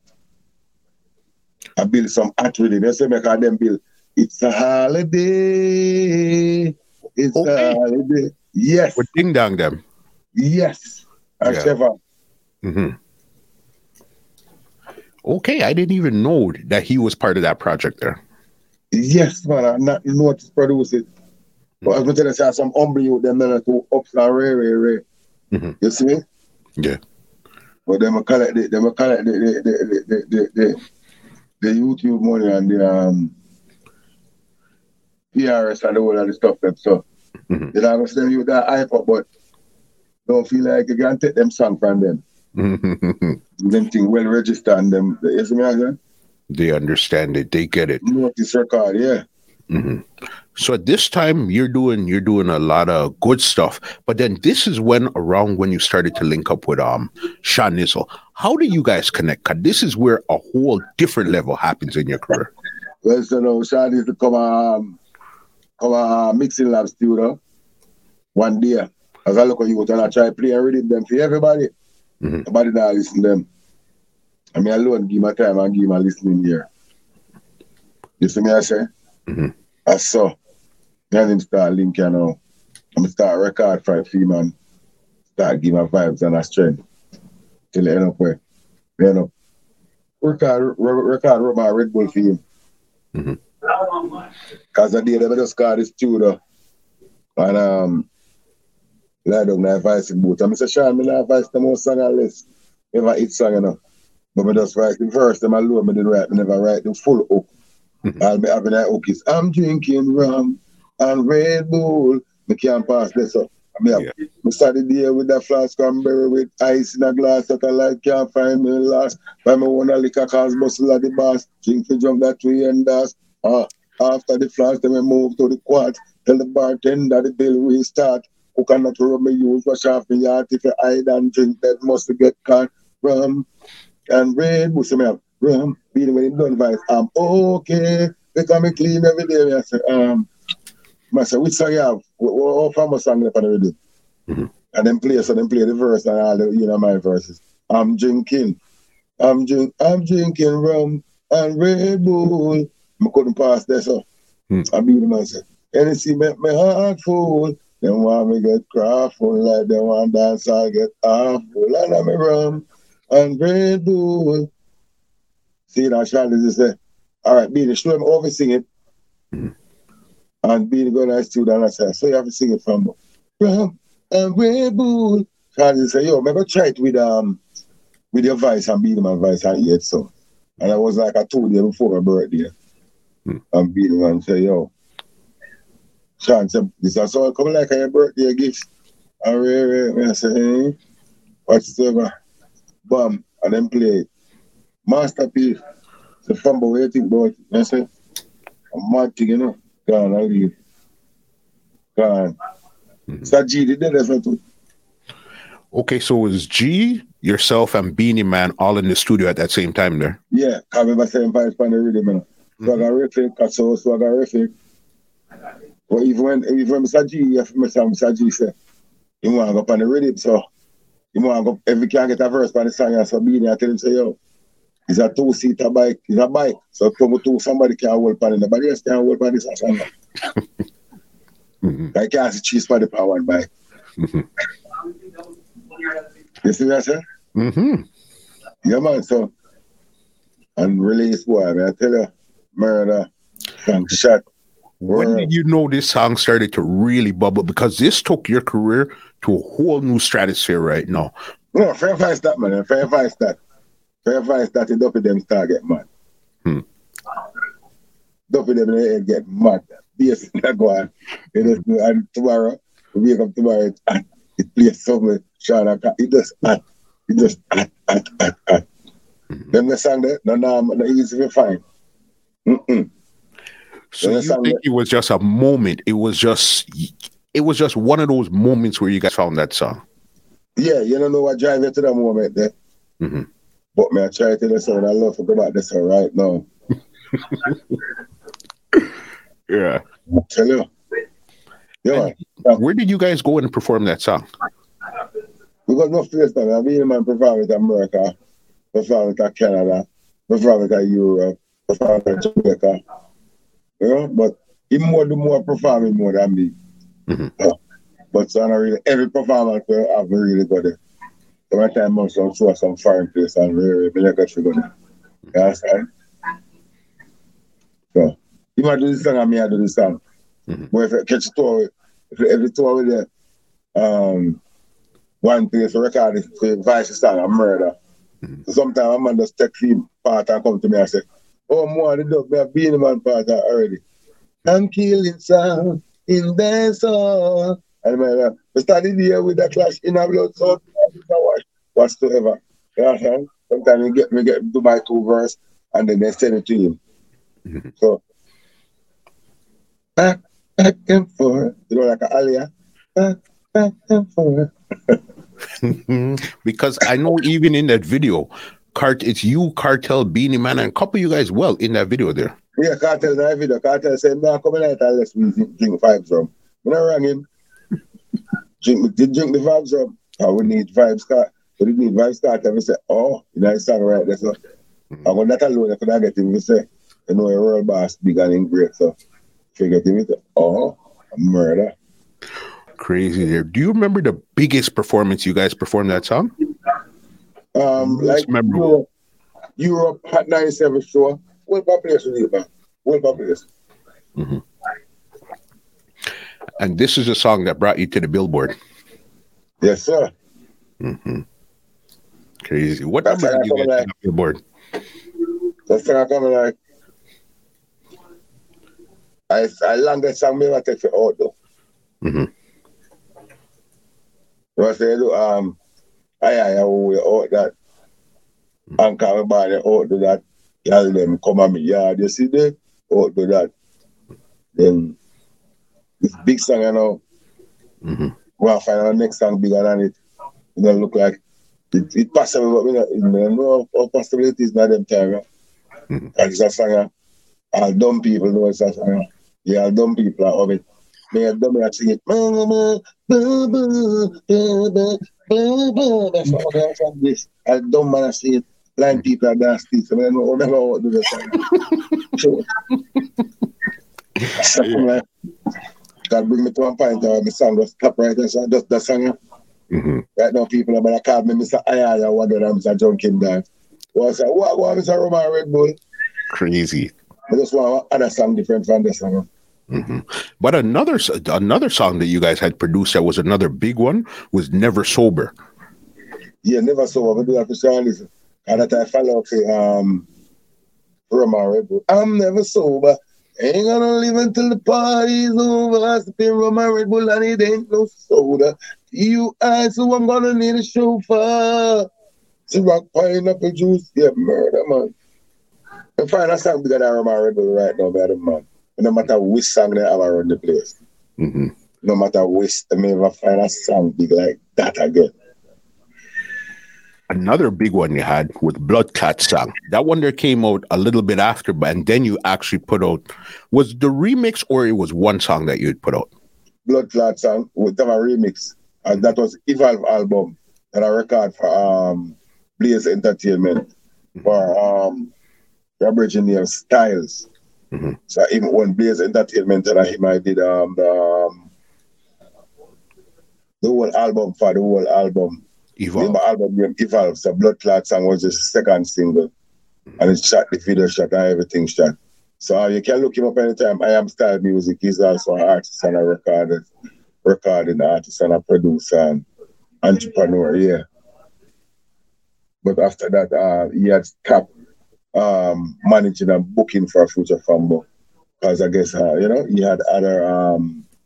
I build some art rhythm. You see me cause them build it's a holiday. It's Okay. a holiday. Yes, With Ding Dong them. yes. And Yeah. Trevor, Mm-hmm. Okay, I didn't even know that he was part of that project there. yes, man. I not know to produce it. But I was going to say some humble you them then to ups and ray ray ray. Mhm. You see me? Yeah. But them collect the them collect the the the the, the, the, the, YouTube money and the um PRS and all of the stuff them so Mhm. they don't send you that iPod but don't feel like you can take them song from them. Them thing well registered and them you see me again? they understand it. They get it. Notice record, yeah. hmm So at this time, you're doing you're doing a lot of good stuff. But then this is when around when you started to link up with um Sean Nizzle. How do you guys connect? 'Cause this is where a whole different level happens in your career. Well, so now Sean used to come um come uh, mixing lab studio one day. As I look at you and I try play and read them for everybody. Mhm. Nobody now listen them. I mean alone give my time and give my listening here. You see me I say? Mhm. I saw. Then him start linking you know. I'm start record for a man. Start give my vibes and a strength. Till it end up where you know. Record re- record wrote my Red Bull for him. Cause I did, I just got this studio. And um, lie down my voice in boot. I say, Sean, me not voice the most song on list. Never hit song, you know. But me just write the verse, them alone, me didn't write, me never write the full hook. Mhm. I'll be having that hook is, I'm drinking rum and Red Bull. Me can't pass this up. I mean, Yeah. me started the year with that flask cranberry with ice in a glass that I like, can't find me last. Buy me one a liquor cause muscle at the boss. Drink the jump that way and that's. Ah, after the flask, then we move to the quad. Tell the bartender the bill we start. Coconut rub me use, wash off me heart. If you hide and drink, that must get caught. Rum and red, what's the man? Rum, beating him done vice. I'm okay. They come me clean every day. I say, um, I say, which song you have? What, what, famous song you the radio? Mhm. And then play, so then play the verse and all the, you know, my verses. I'm drinking. I'm drink, I'm drinking rum and Red Bull. I couldn't pass that, so Hmm. I beat him and said, anything make my heart full. Then want me get crawful, like they want dance, I get awful. And I'm a rum and Red Bull. See that Charlie just say, all right, Beenie, show him over sing it. Hmm. And Beenie go to studio and I say, so you have to sing it from rum and Red Bull. Charlie say, yo, maybe try it with um with your voice and Beenie my voice and yet so. And I was like I told you before my birthday. Hmm. And Beenie man say, yo, said, this is so coming like your birthday gift. And we, we I say, hey, whatsoever. Bam, and then play. Masterpiece. The fumble, what you think about it? I say, a mad thing, you know. Gone, I leave. Gone. Mhm. So G did that. Okay, so it was G, yourself, and Beenie Man all in the studio at that same time there. Yeah, I remember saying five pound a rhythm, man. Swagger riffing, so swagger riffing. But even when even when Mr. G, if Mr. Mr. G say, he want to go up on the rhythm, so you want to go, if he can't get a verse on the song, and so Beenie, I tell him, say, yo, it's a two-seater bike, it's a bike, so come to somebody can hold on it, nobody else can hold on this song. Mhm. I can't see cheese for the power bike. Mhm. You see what I say? Mm-hmm. Yeah, man, so, and release, boy, man, I tell you, murder, and shot. When did you know this song started to really bubble? Because this took your career to a whole new stratosphere right now. No, fair fight that, man. Fair fight that. Fair fight that. And Duffy them start get mad. Hmm. Duffy them they get mad. Yes, that go on. Just do- And tomorrow, we wake up tomorrow, and it plays something, Sean, it just act, it just act, act, act, act. Mm-hmm. Then the song there, no, no, no, easy to find. Mm-mm. So you think it was just a moment? It was just, it was just one of those moments where you guys found that song. Yeah, you don't know what drive you to that moment there. Mm-hmm. But me, I try to listen. I love to go back this song right now. yeah. I tell you. Yeah. Where did you guys go and perform that song? We got no place man. I've been man perform with America, perform with Canada, perform with Europe, perform with Jamaica. You know, but he more do more performing more than me. Mm-hmm. Uh, but so I really every performance I've really got it. Every time I'm some show some foreign place and really really got to go there. You understand? So you might do this song and me I do this song. Mm-hmm. But if I catch a tour, if every tour with there, um, one place for record for vice song and murder. Mm-hmm. So sometimes a man just take him part and come to me and say, Oh more the dog, me have been the man part already. I'm killing sound in their soul. And man, uh, we started here with a clash in a blood so whatsoever. You know what I'm saying? Sometimes we get we get to my two verse and then they send it to him. Mm-hmm. So back back and forth. You know, like an alia. Back, back and forth. because I know even in that video, Cart it's you, Kartel, Beenie Man, and a couple of you guys well in that video there. Yeah, Kartel in that video. Kartel said, No, come in and let's drink vibes from. When I rang him, drink, did drink the vibes from. I would need vibes card. Need vibes card. And we said, Oh, you know, it's right there. So mm-hmm. I got that alone, I could not get him. We say, You know, a real boss big and great. So figure him, say, Oh, murder. Crazy there. Do you remember the biggest performance you guys performed that song? Um, like Europe, Europe had 97 show. What population it, What population? Mm-hmm. And this is a song that brought you to the Billboard. Yes, sir. Mm-hmm. Crazy. What That's number did you get on the Billboard? That's how I come like. I I longest song me I take for though. Mm-hmm. What say do um I I we out that mm-hmm. and come by the out to that tell them come on me yard you see there out to that then this big song you know mm-hmm. we'll find our next song bigger than it it don't look like it, it possible but we don't, we don't know how possibilities not them time mm-hmm. and it's a song all dumb people know it's a song yeah all dumb people are of it me and dumb are singing that's all that's on this I dumb man I see it blind people are nasty so I don't know never what to do that so, yeah. God bring me to one point where my song right there. So just the song. Mm-hmm. Right now, people are going to call me Mr. Ayaya, what did I'm Mr. John Kinder. Well, I say, what, what, Mr. Rum and Red Bull? Crazy. I just want another song different from this song. Mm-hmm. But another another song that you guys had produced that was another big one was Never Sober. Yeah, Never Sober. We do that for Listen. And that I follow up um, Rum and Red Bull. I'm never sober. Ain't gonna leave until the party's over. I sip in rum and Red Bull and it ain't no soda. You I so I'm gonna need a chauffeur. See rock pineapple juice, yeah, murder man. And find a song rum and Red Bull right now, man. man. No matter which song they have around the place. Mm-hmm. No matter which, I may ever find a song big like that again another big one you had with Blood Clot song. That one there came out a little bit after, but and then you actually put out was the remix or it was one song that you had put out? Blood Clot song with a remix. And that was Evolve album that I record for um Blaze Entertainment mm-hmm. for um Aboriginal Styles. Mm-hmm. So even when Blaze Entertainment and him I did um the um, the whole album for the whole album Evolve. The album name Evolve. So Blood Clot song was the second single. Mm-hmm. And it shot the video shot and everything shot. So uh, you can look him up anytime. I am style music. He's also an artist and a recorder, recording artist and a producer and entrepreneur, yeah. But after that, uh, he had stopped um, managing and booking for a Future Fambo. Because I guess, uh, you know, he had other,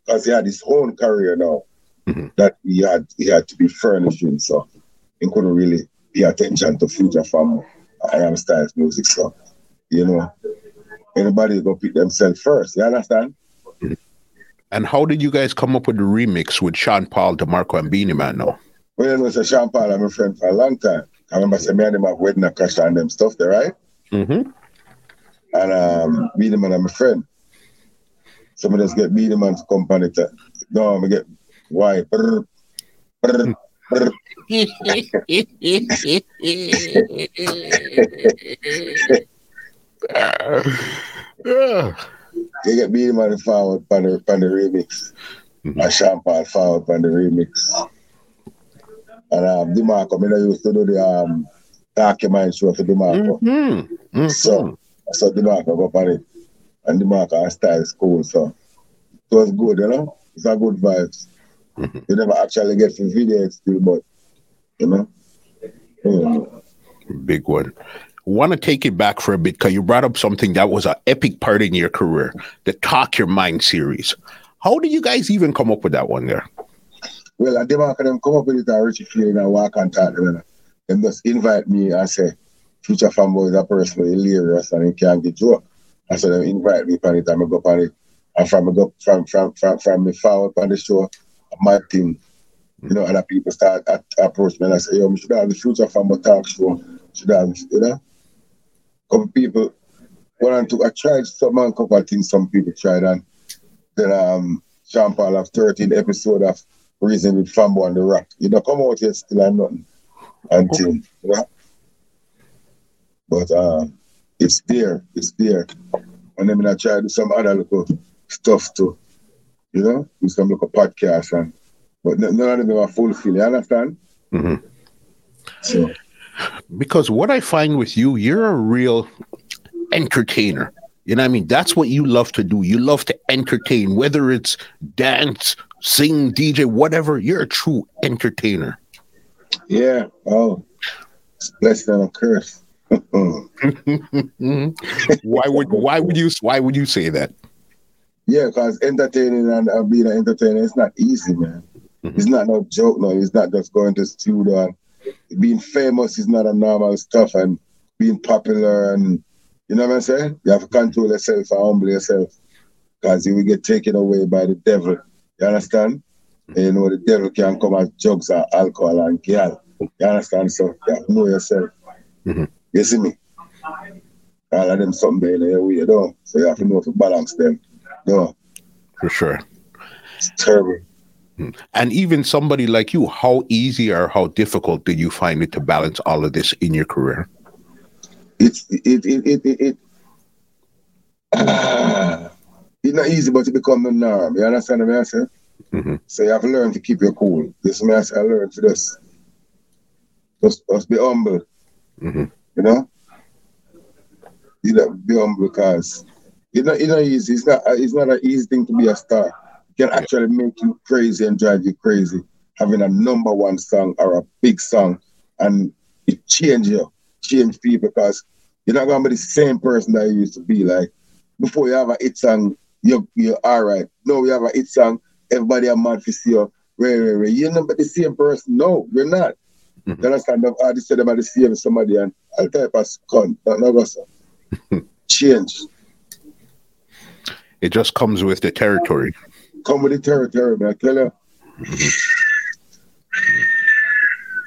because um, he had his own career now mm-hmm. that he had he had to be furnishing, so he couldn't really pay attention to future from I am styles music. So, you know, anybody go pick themselves first. You understand? And how did you guys come up with the remix with Sean Paul, DeMarco, and Beenie Man now? Well, you was so Sean Paul, I'm a friend for a long time. I remember saying me and him have wedding a crash and them stuff there, right? Mm-hmm. And um, Beenie Man, I'm a friend. So I just get Beenie Man to come on it. No, I get why? Brr, brr, brr. yeah. You get Beenie Man forward on the, on the remix. Mm-hmm. And Sean Paul forward on the remix. And um, DeMarco, I used to do the um, document show for DeMarco. Mm-hmm. Mm-hmm. So, so DeMarco go on it. And DeMarco style is cool. So it was good, you know? It's a good vibes. Mm-hmm. You never actually get the video still, but, you know? Yeah. Big one. Want to take it back for a bit because you brought up something that was an epic part in your career, the Talk Your Mind series. How did you guys even come up with that one there? Well, I demand them come up with it and Richie Field and walk and talk to them. Them just invite me and say, Future Fambo is a person hilarious and he can't get joke. And so they invite me on it and I go on it. And from me go from from from from me forward on the show, my team, you know, other people start at, approach me and I say, yo, we should have the Future Fambo talk show. Should have, you know? Couple people want to I tried some man couple of things some people tried and then um Sean Paul have 13 episode of reason with Fambo on the rock. You know, come out here still and nothing until, you know. But uh, it's there, it's there. And then I try to do some other little stuff too, you know, do some little podcast and but none of them are fulfilled, you understand? Mm-hmm. So because what I find with you, you're a real entertainer. You know what I mean? That's what you love to do. You love to entertain, whether it's dance, sing, DJ, whatever. You're a true entertainer. Yeah. Oh, it's blessed and a curse. why would why would you why would you say that? Yeah, because entertaining and uh, being an entertainer it's not easy, man. Mm-hmm. It's not no joke, no. It's not just going to studio and being famous is not a normal stuff and being popular and you know what I'm saying? You have to control yourself and humble yourself because you will get taken away by the devil. You understand? And you know the devil can come as drugs and alcohol and girl. You understand? So you have to know yourself. Mm-hmm. You see me? All of them something in your way, you know? So you have to know to balance them. You know? For sure. It's terrible. And even somebody like you, how easy or how difficult did you find it to balance all of this in your career? It's it it it it, it uh, it's not easy, but it become the norm. You understand what I say? Mm-hmm. So you have to learn to keep your cool. This is I I learned to this. Just, just be humble. Mm-hmm. You know? You know, be humble because it's not, it's not easy. It's not, it's not an easy thing to be a star. Can actually make you crazy and drive you crazy. Having a number one song or a big song and it change you, change people because you're not gonna be the same person that you used to be. Like before you have a hit song, you're you're all right. No, we have a hit song, everybody are mad to see you. Ray, ray, ray. You're not the same person. No, you're not. Mm-hmm. You understand? Artist said about the same somebody and all type of cunt. Not no. Change. It just comes with the territory. Come with the territory, man. Tell you.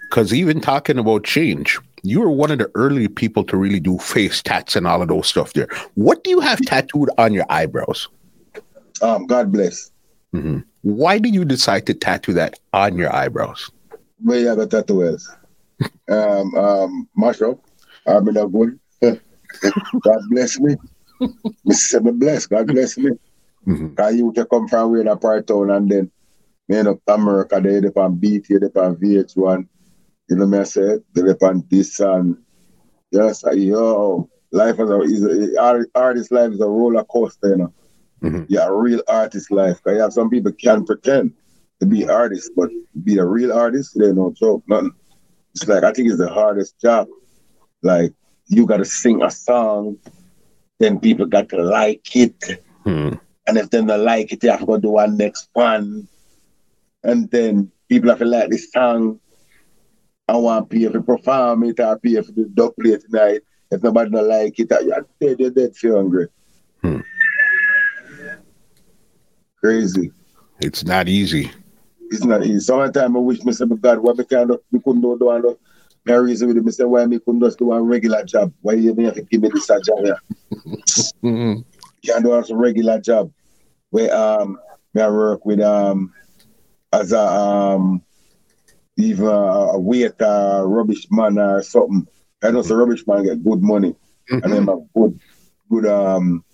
Because even talking about change, you were one of the early people to really do face tats and all of those stuff there. What do you have tattooed on your eyebrows? Um, God bless. Mm-hmm. Why did you decide to tattoo that on your eyebrows? Where you got tattoos? um, um, Marshall, I'm in a good. God bless me. Mr. bless. God bless me. Mm-hmm. Cause you come from where a part town and then end up America, they on BT, they on VH1. You know what I said? They on this and just yo, life is a, is a artist life is a roller coaster, you know. Mm-hmm. Yeah, a real artist life. Cause you have some people can pretend to be artists, but be a real artist, they don't joke, nothing. It's like I think it's the hardest job. Like you gotta sing a song, then people got to like it. Hmm. And if they don't like it, you have to go do one next one. and then people have to like this song. I want pay to perform it or for the dub play tonight. If nobody don't like it, you're dead, you're dead, feel hungry. Hmm. Crazy. It's not easy. It's not easy. Sometimes I wish myself, God, what we can do, we couldn't do, do, do. My reason with me say why me couldn't just do a regular job. Why you have to give me this job here? Can't do a regular job. Where um me I work with um as a um even a, a waiter, a rubbish man or something. I know the rubbish man get good money and then a good good um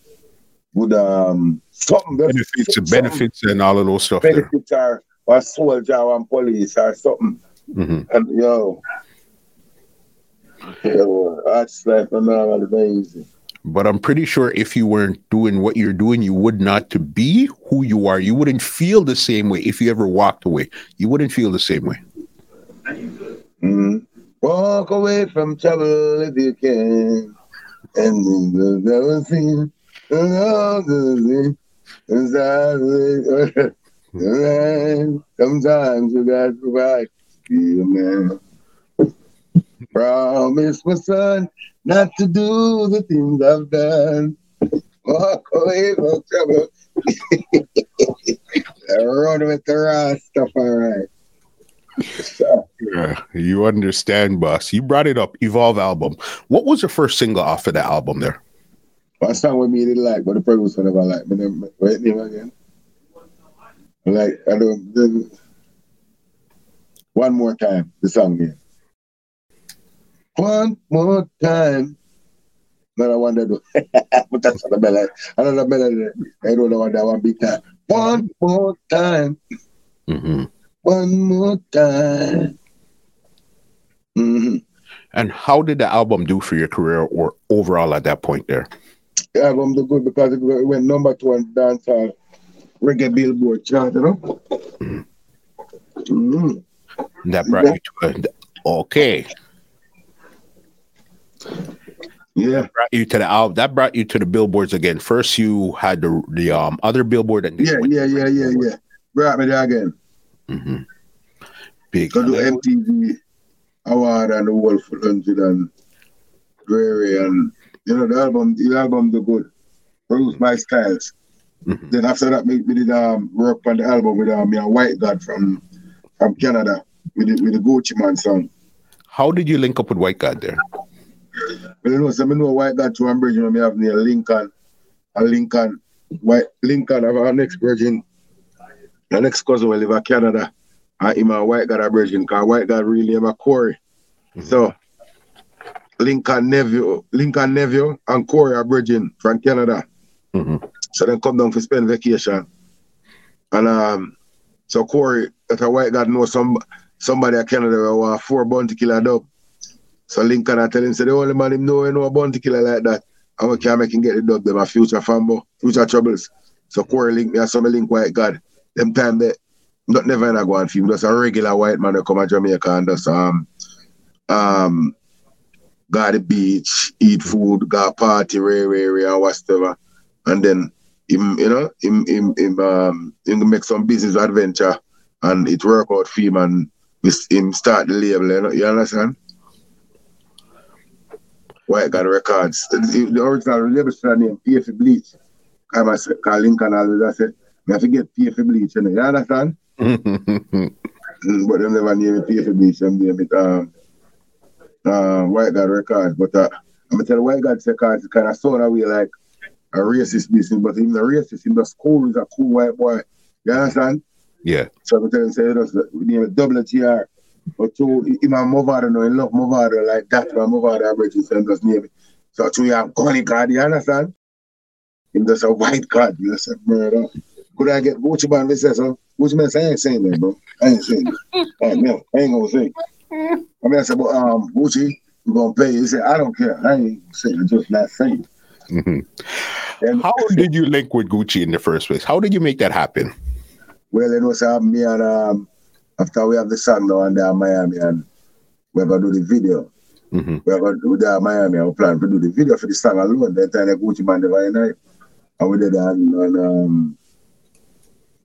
good um something benefits, something- benefits, and all of those stuff. There. benefits or, or soldier or police or something. Mhm. And yo, yo that's like phenomenal, amazing. But I'm pretty sure if you weren't doing what you're doing, you would not to be who you are. You wouldn't feel the same way if you ever walked away. You wouldn't feel the same way. Mm. Walk away from trouble if you can. And never seen another thing. Sometimes you got to provide. Be a man. Promise my son not to do the things I've done. Walk away from trouble. Run with the raw stuff, all right. So, Yeah, you understand, boss. You brought it up. Evolve album. What was the first single off of the album there? One song with me didn't like, but the producer never like. But then, wait name again. Like I don't. Then, one more time, the song again. One more time. No, I want do. but that's not the melody. Another melody. I don't know what that one big time. One more time. hmm One more time. hmm And how did the album do for your career or overall at that point there? The album did good because it went number two on dancehall reggae billboard chart, you know. hmm That brought you to a, okay. Yeah. Brought you to the album. That brought you to the billboards again. First, you had the the um other billboard and Yeah, yeah, yeah, yeah, yeah. Brought me there again. hmm Big. Go to MTV award and the Wolf Hundred and Dreary and you know the album the album the good. Produced by Styles. Mhm. Then after that we, we did um work on the album with um yeah, White God from from Canada with the with the Gucci Mane song. How did you link up with White God there? But you know, so I know White God to one bridge when we have near Lincoln, a Lincoln, White Lincoln have our next virgin, the next cousin will live in Canada, and him and White God a virgin, because White God really have a Corey. So Lincoln nephew, Lincoln nephew and Corey are bridging from Canada. Mhm. So then come down for spend vacation. And um so Corey, that a White guy know some somebody at Canada who want four bounty killer dub. So Lincoln I tell him, say the only man him know you know a bounty killer like that. And we can make him get the dub, them a future fambo, future troubles. So Corey link and some link white God. Them time they not never in a go on film, just a regular white man that come to Jamaica and just um um go to the beach, eat food, go party, rare, rare, rare, whatever. And then him, you know, him him him um him make some business adventure and it work out for him and him start the label, you, know, you understand? White God Records. The, the original label should have named PF Bleach. I must call Lincoln always I said, I forget PF Bleach, you, know, you understand? But them never name it PF Bleach, them name it um uh, White God Records. But uh, I'm gonna tell you, White God Records kind of sound away like a racist business, but even the racist, him the school is a cool white boy. You understand? yeah. So I'm telling you, say, just, we name it double GR. Him and Movado, no, he love Movado like Movado average, so him just name it. So two, you have Connie card, you understand? Him just a white card, you just a murder. Could I get Gucci Mane this so Gucci Mane say I ain't saying that, bro. I ain't saying that. No, I ain't gonna say. I mean I said, but um Gucci, you gonna pay. He said, I don't care. I ain't saying I'm just not saying. Mhm. And How did you link with Gucci in the first place? How did you make that happen? well it was uh, me and um after we have the song now and in Miami and we're gonna do the video. hmm We're gonna do in Miami and we plan to do the video for the song alone. Then time the Gucci Mane the very night. And we did that and, and um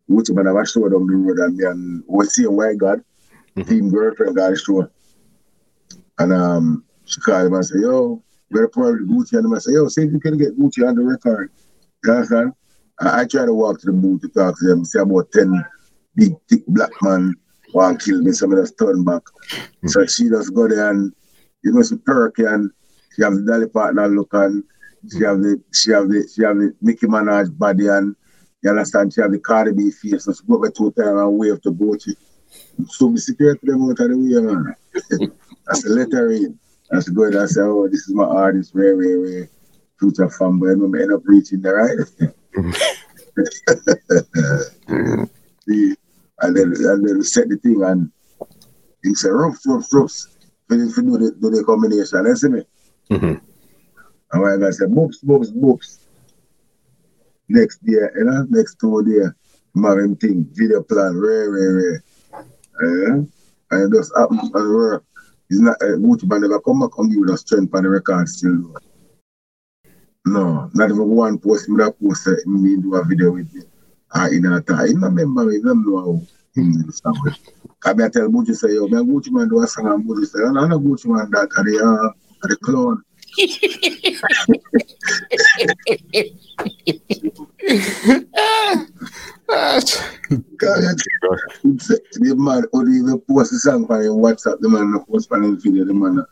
which man have a show down the road and me and we see a white God, Mhm. team girlfriend got a show. And um she called him and said, Yo, we're probably Gucci and I said, Yo, see if you can get Gucci on the record. You understand? I, I try to walk to the booth to talk to them, see about 10 big thick black man want to kill me, some of us turn back. Hmm. So she just go there and you know she perky and she have the Dolly Parton look and she have the she have the she have the Nicki Minaj body and you understand she have the Cardi B face so she go back two times and wave to Gucci. So be security them out of the way man. That's the letter in. That's good. I say, oh, this is my artist, rare, rare, rare. Future Fambo, and we end up reaching there, right? See, and then and then we set the thing and he said, roughs, roughs, roughs. Finish to do the, do the combination, you see me? Mhm. And my guy said, boops, boops, boops. Next year, you know, next two day, having thing, video plan, rare, rare, rare. Uh, and it just happen and work. It's not, uh, Gucci Mane never come back and give us strength on the record still. No, not even one post, me that post, uh, me do a video with me. Ah, him do the song. Cause I tell Gucci say, yo, man, uh, clone. WhatsApp, the man video, the man.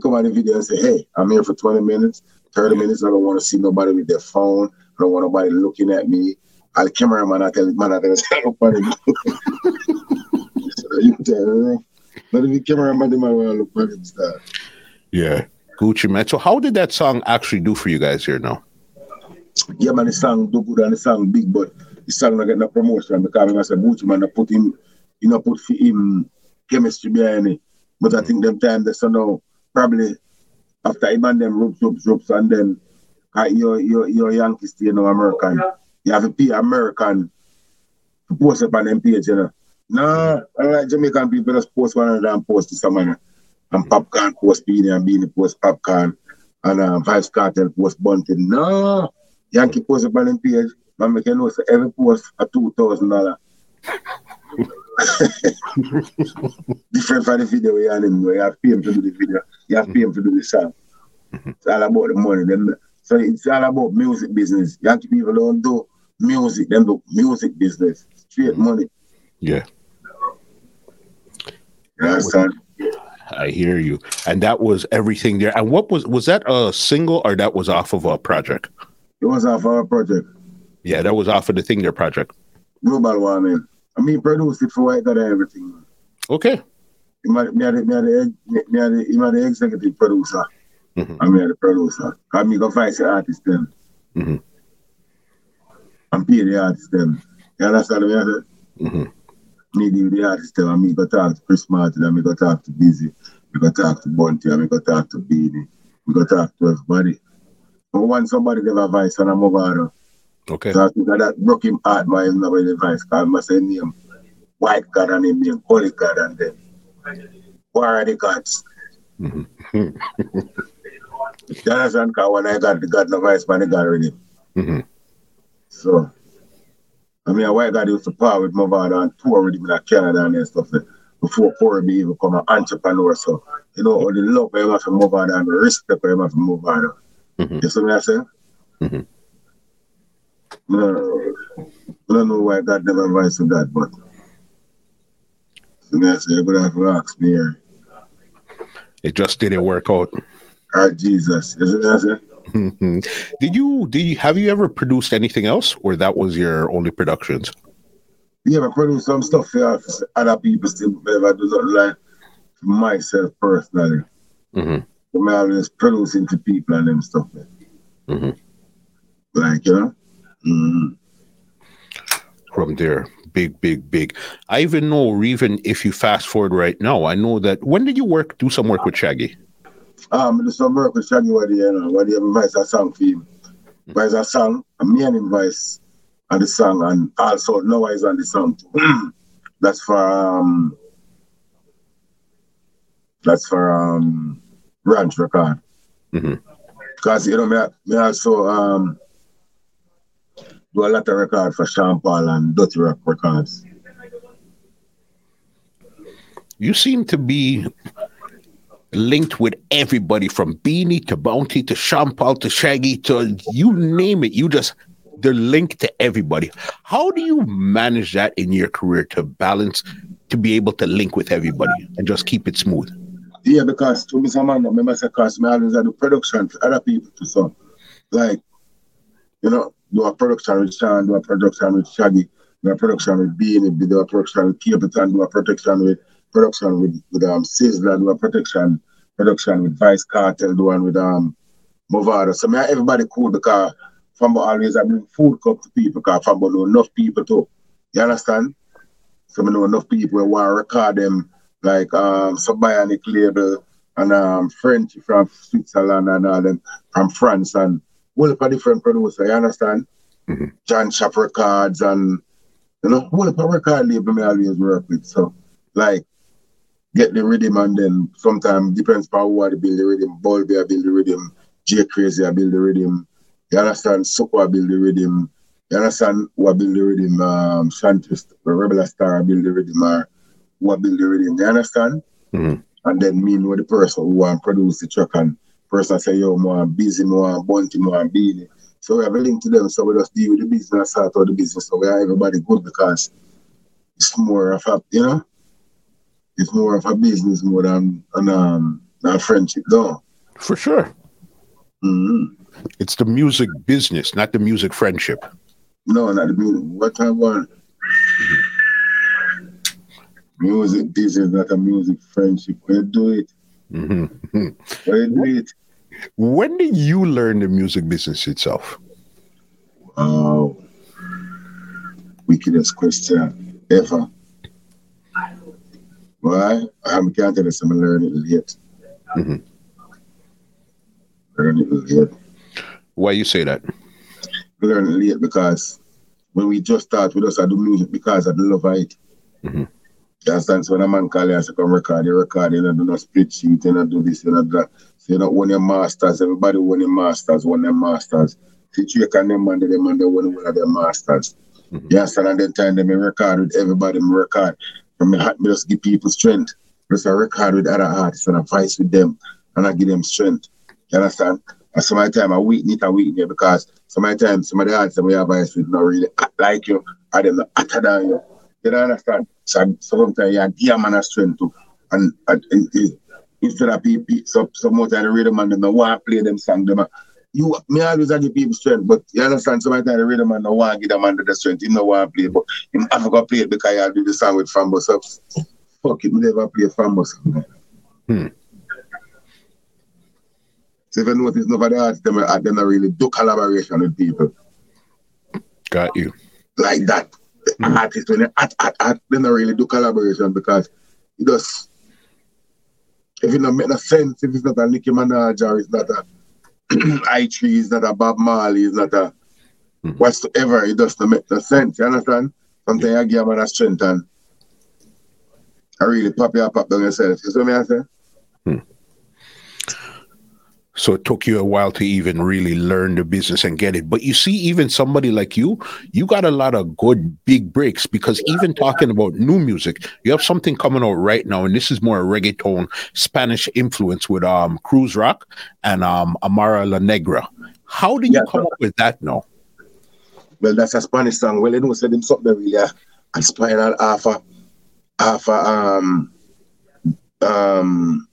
Come on the video and say, hey, I'm here for 20 minutes, 30 minutes, I don't want to see nobody with their phone, I don't want nobody looking at me. The cameraman, the man, I tell him, stand up on him. so you tell me, not if the cameraman, the man want look at him, start. yeah. Gucci Mane. So how did that song actually do for you guys here now? Yeah, man, the song do good and the song big, but the song not get no promotion because I said Gucci Mane, I put him, you know, put for him chemistry behind it. But I think them time they so now probably after him and them ropes, ropes, ropes, and then uh, you're you're you're Yankee still you know American. You have to be American to post up on them page, you know. No, I like Jamaican people just post one another and post to someone. And popcorn post Beenie and Beenie post popcorn. And um, Vybz Kartel post bunting. No, Yankee post up on them page. Man, make you know every post a two thousand dollar. Different from the video we had him. You have to pay him to do the video. You have to pay him to do the song. It's all about the money. Them, so it's all about music business. Yankee people don't do music, them do music business. Straight money. Yeah. You understand? I hear you. And that was everything there. And what was was that a single or that was off of a project? It was off of our project, Yeah, that was off of the thing there project. Global Warming. I mean, produced it for White God and everything. Okay. Me had, the, the, the executive producer. Mhm. Me had the producer. Because me go find the artist them. Mhm. And pay the artist them. You understand what I say? hmm Me deal with the artist them and me go talk to Chris Martin and me go talk to Busy. Me go talk to Bunty and me go talk to Beenie. Me go talk to everybody. But when somebody give advice and I move on, Okay. so I think that broke him heart by him not with advice. Because I must say name White God and him name Holy God and then Where are the gods? Mhm. You understand? Because when I got the God, no vice man, the God already. Mhm. So, I mean, why God used to power with Movado and tour with him in Canada and stuff like, before Corey be even become an entrepreneur. So, you know, all the love I have for Movado and the respect I have for Movado. Mhm. You see what I'm saying? Mhm. No, I don't know why God never advised to that, but say, you're going to have ask me here. It just didn't work out. Our Jesus. You see what I'm saying? Mhm. Did you did you have you ever produced anything else or that was your only productions? Yeah, I produce some stuff for other people still, but I do not like for myself personally. hmm I'm always producing to people and them stuff. man. Mhm. Like, you know? Mm. From there. Big, big, big. I even know, even if you fast forward right now, I know that when did you work do some work with Shaggy? Um, do some work with Shaggy Waddy, you know, Waddy have advice a song for him. Advise a song, and me and him voice on the song, and also Noah is on the song too. that's for, um, that's for, um, Ranch Record. Mhm. Because, you know, me, me also, um, do a lot of records for Sean Paul and Dutty Rock Records. You seem to be linked with everybody from Beenie to Bounty to Sean Paul to Shaggy to you name it. You just they're linked to everybody. How do you manage that in your career to balance to be able to link with everybody and just keep it smooth? Yeah, because to me, someone remember say, cause me always do production for other people to so like, you know, do a production with Sean, do a production with Shaggy, do a production with Beenie, do a production with Capleton, do a production with production with, with um Sizzla, do a production production with Vybz Kartel, do one with um Mavado. So me everybody cool because Fambo always I bring food cup to people because Fambo know enough people too. You understand? So I know enough people who want to record them like um Subionic label and um French from Switzerland and all them from France and all of different producers, you understand? Mm-hmm. John Shop Records and you know, all of record label me always work with. So like get the rhythm and then sometimes depends on who I build the rhythm. Bulby I build the rhythm, J Crazy I build the rhythm. You understand? Soko I build the rhythm. You understand who I build the rhythm? Um Shantis, Rebel Star I build the rhythm or who I build the rhythm. You understand? Mhm. And then me know the person who want produce the track and person say, yo, more busy, more bunty, more Beenie. So we have a link to them, so we just deal with the business, sort out the business. So we are everybody good because it's more of a, you know, it's more of a business more than an um than friendship, though. For sure. hmm It's the music business, not the music friendship. No, not the music. What I want. Music business, not a music friendship. When you do it, hmm when you do it, When did you learn the music business itself? wow. Wickedest question ever. Why? I'm can't tell you, I'm learning it late. Mhm. Learn it late. Why you say that? learn it late because when we just start, we just I do music because the love it. Mhm. That's? So when a man call you and say, come record, you record, you don't do no split sheet, you don't do this, you don't that. So you don't own your masters, everybody own your masters, own their masters. Situation them man, them man, they own one of their masters. Mhm. You understand? And then time them record with everybody, me record. From me me just give people strength. Just a record with other artists and advice with them, and I give them strength. You understand? And some of the time I weaken it, I weaken it because some of the time some of the artists we have advice with not really like you, or them not hotter than you. You don't understand? So, so sometimes you give a man a strength too. And, and it- instead of people, so, so much of the rhythm and them don't want to play them song, them a- you me always a give people strength, but you understand some of the rhythm man don't want to give them under the strength, him no want to play, but him have to go play it because you do the song with Fambo. So fuck it, me never play Fambo song. Hmm. So if you notice, nobody artists them, uh, them not really do collaboration with people Got you. like that. The Mm. artists when they at at at they don't really do collaboration because it does if it don't make no sense, if it's not a Nicki Minaj or it's not a I Tree, it's not a Bob Marley, is not a Mm. whatsoever, it doesn't make no sense. You understand? Something I give man a strength and I really pop you up pop down yourself. You see what I say? So it took you a while to even really learn the business and get it. But you see, even somebody like you, you got a lot of good big breaks because even talking about new music, you have something coming out right now, and this is more reggaeton, Spanish influence with um Cruz Rock and um Amara La Negra. How did you Yeah, come up with that now? Well, that's a Spanish song. Well, you know, said them something really uh, inspired half a half a um um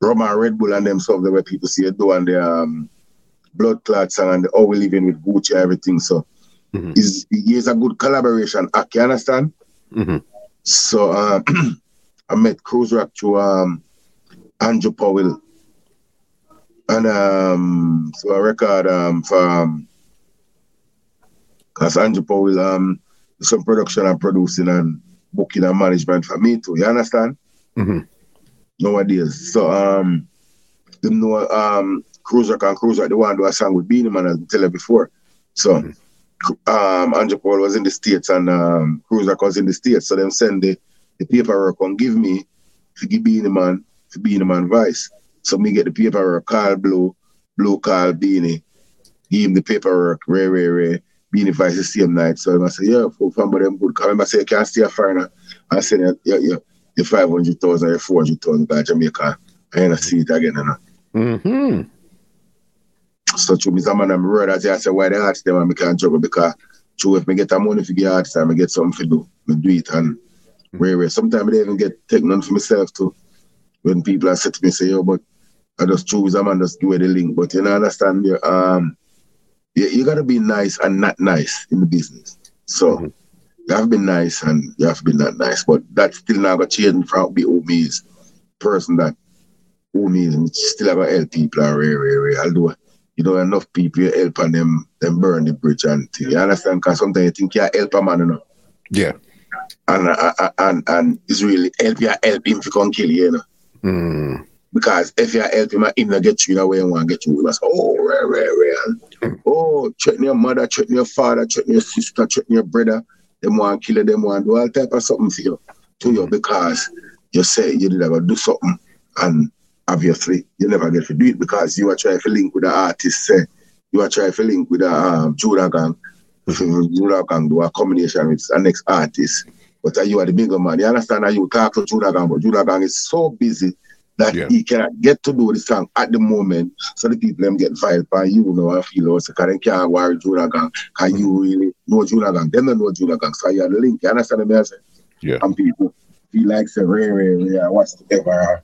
Rum and Red Bull and them stuff that where people see it do and the um blood clots song and the how we living with Gucci and everything. So Mhm. is he is a good collaboration act, you understand? Mhm. So um I met Cruz Rock to um Andrew Powell. And um so I record um for um because Andrew Powell um some production and producing and booking and management for me too. You understand? Mhm. Nowadays. So um them know um and Cruz Rock the one do a song with Beenie Man as I tell you before. So um Andrew Powell was in the States and um Rock was in the States. So them send the, the paperwork and give me to give Beenie Man to Beenie Man Vice. So me get the paperwork call Blue, Blue call Beanie. give him the paperwork, Ray, Ray, Ray, being advised the same night. So I say, yeah, for family them good. I say, you can't stay a foreigner. I said, yeah, yeah, you're 500,000, you're 400,000 by Jamaica. I ain't see it again, you know. Mm-hmm. So to me, some of as I say, why they ask them and I can't juggle because true, if me get a money for get artist, I get something to do. Me do it and mm-hmm. rare, rare. Sometimes I even get take none for myself too. When people are said to me, say, yo, but I just choose them and just give it the link. But you know, understand, um, you, you got to be nice and not nice in the business. So mm-hmm. You have been nice and you have been be not nice. But that's still not going to change from me is person that is and still have to help people. Rare, rare, rare. I'll do it you know, enough people you help and them them burn the bridge and thing. You understand? Because sometimes you think you help a man, you know. Yeah. And uh, uh, and and it's really help you help him to come kill you, you know. Mm. Because if you help him, him not get you in the way and want to get you, must oh rare, rare, rare. Mm. Oh, threaten your mother, threaten your father, threaten your sister, threaten your brother. Them want to kill you, them want to do all type of something for you to you because you say you did ever do something and obviously you never get to do it because you are trying to link with the artist, say, you are trying to link with the um, Judah Gang. Judah Gang do a combination with the next artist. But uh, you are the bigger man. You understand that you talk to Judah Gang, but Judah Gang is so busy that yeah. he cannot get to do the song at the moment. So the people them get fired by you know I feel also because they can't worry Judah Gang. Because mm-hmm. you really know Judah Gang. Them don't know Judah Gang. So you have the link. You understand what I'm saying? Yeah. And people feel like say, rare, rare, rare, whatever uh,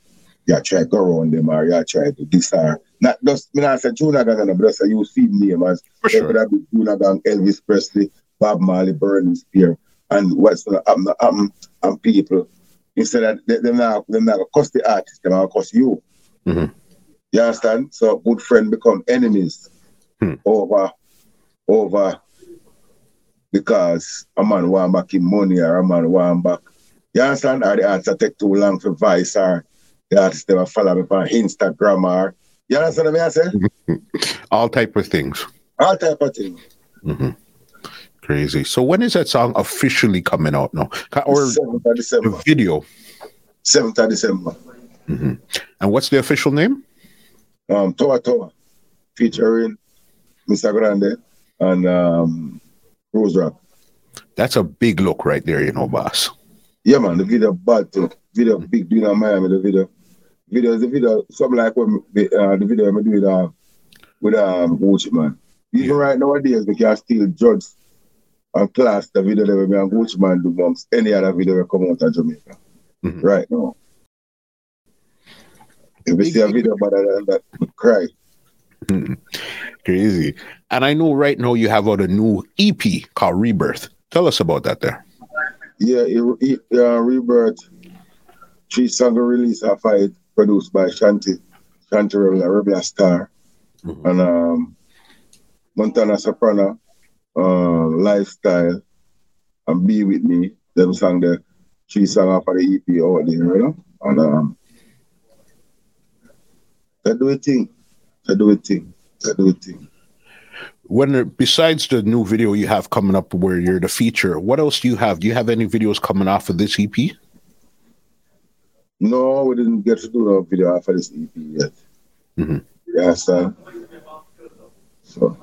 you try to go around them or you try to this or not just me not say Junior Gang but just say you see name as For sure. that be Junior Gang, Elvis Presley, Bob Marley, Burning Spear, and what's gonna happen, happen and um, um, people instead of them they not them not cost the artist, them cost you. Mm-hmm. You understand? So good friend become enemies hmm. over over because a man want back in money or a man want back. You understand? Or the answer take too long for vice or the artist never follow me on Instagram or you understand what I say? All type of things. All type of things. Mm-hmm. Crazy. So when is that song officially coming out now? Or the video? 7th of December. Mm-hmm. And what's the official name? Um, Toa Toa, featuring Mr. Grande and um, Rose Rock. That's a big look right there, you know, boss. Yeah, man, the video bad too. Video big doing in Miami, the video video is a video, something like what uh, the video I'm doing with uh, with um Gucci Mane. Even right nowadays, we can still judge and class the video that we and Gucci Mane do amongst any other video that come out of Jamaica. Mm-hmm. Right now. If we see a video better than that, cry. Mm-hmm. Crazy. And I know right now you have out a new EP called Rebirth. Tell us about that there. Yeah, it, it, uh, Rebirth. Three song release of it produced by Shanti, Shanti Rebel, Rebel Star, mm-hmm. and um, Montana Soprano, uh, Lifestyle, and Be With Me. Them sang the three song off of the EP out there, you know? And um, they do a thing. They do a thing. They do a thing. When besides the new video you have coming up where you're the feature, what else do you have? Do you have any videos coming off of this EP? No, we didn't get to do no video after this EP yet. Mm-hmm. Yeah, so, so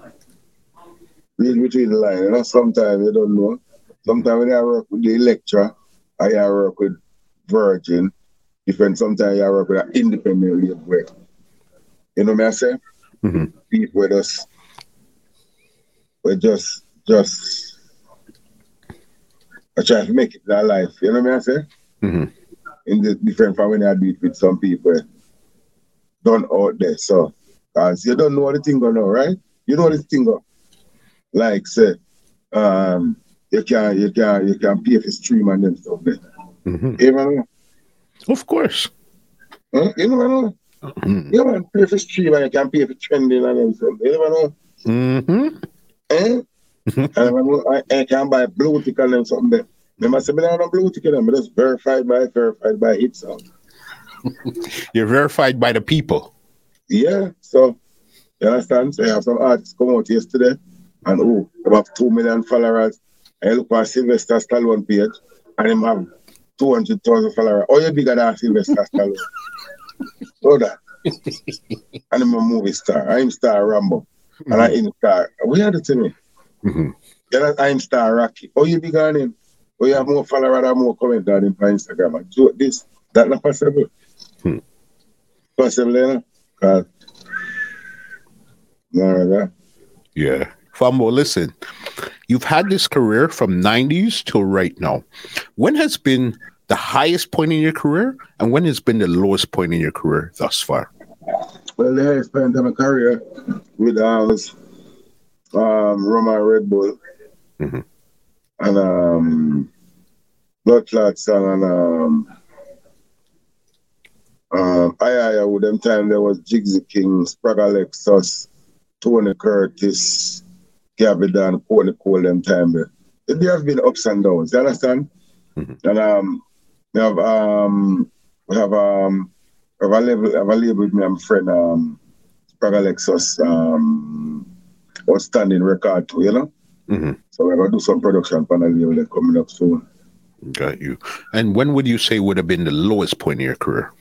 read between the line. You know, sometimes you don't know. Sometimes when I work with the lecturer, I work with Virgin. Different. Sometimes I work with an independent label. You know what I say? Mm-hmm. People with us, we just, just, I try to make it our life. You know what I say? Mm-hmm in the different from when I do it with some people done out there. So, because you don't know what the thing going on, right? You know what the thing go. Like say, um, you can you can you can pay for stream and them stuff there. Mm-hmm. You know? Of course. Huh? You never know. Mm-hmm. You can pay for stream and you can pay for trending and them stuff. You never know. Mm-hmm. Eh? Mm-hmm. I, I, I can buy blue tick and them something there. Remember, say, I don't blue ticket, I'm just verified by verified by itself. You're verified by the people. Yeah, so you understand? So I have some artists come out yesterday and oh, about two million followers. I look at Sylvester Stallone page and him have 200,000 followers. Oh, you're bigger than Sylvester Stallone. so that. and I'm a movie star. I'm star Rambo. Mm-hmm. And I in star. We had it to me. Mm-hmm. Yeah, I'm star Rocky. Oh, you big on him. Oh, you have more followers and more comment on him on Instagram. And so this, that not possible. Hmm. Possible, you know? Cause, no, Yeah. Fambo, listen, you've had this career from 90s till right now. When has been the highest point in your career and when has been the lowest point in your career thus far? Well, the highest point in my career with um, um Rum and Red Bull Mhm. and um Blood Clot song and um um I I with them time there was Jigsy King, Sprague Alexis, Tony Curtis, Gabby Dan, Courtney Cole them time there. There have been ups and downs, you understand? Mhm. And um we have um we have um have a label have a label with me and my friend um Sprague Alexis um outstanding record too, you know? Mm-hmm. So we're gonna do some production on the label coming up soon. Got you. And when would you say would have been the lowest point in your career?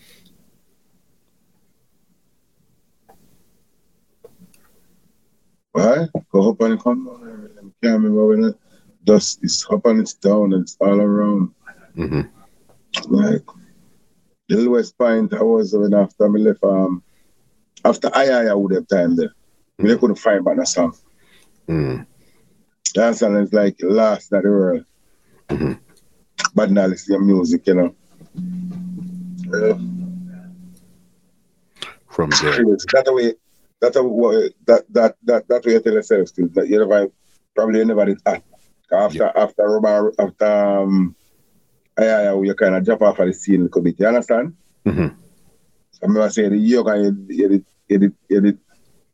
Why? Go up and it come down. I can't remember when it dust is up and it's down and it's all around. hmm Like the lowest point I was when after me left um after I I would have time there. We couldn't find a song. Mm. That song is like last of the world. Mhm. But now listen to music, you know. Yeah. From there. That way, that that that that that you tell yourself still that you never probably you never did act. After after Robert after um yeah, yeah, you kind of jump off of the scene a little bit. You understand? hmm I remember saying the young and you you you you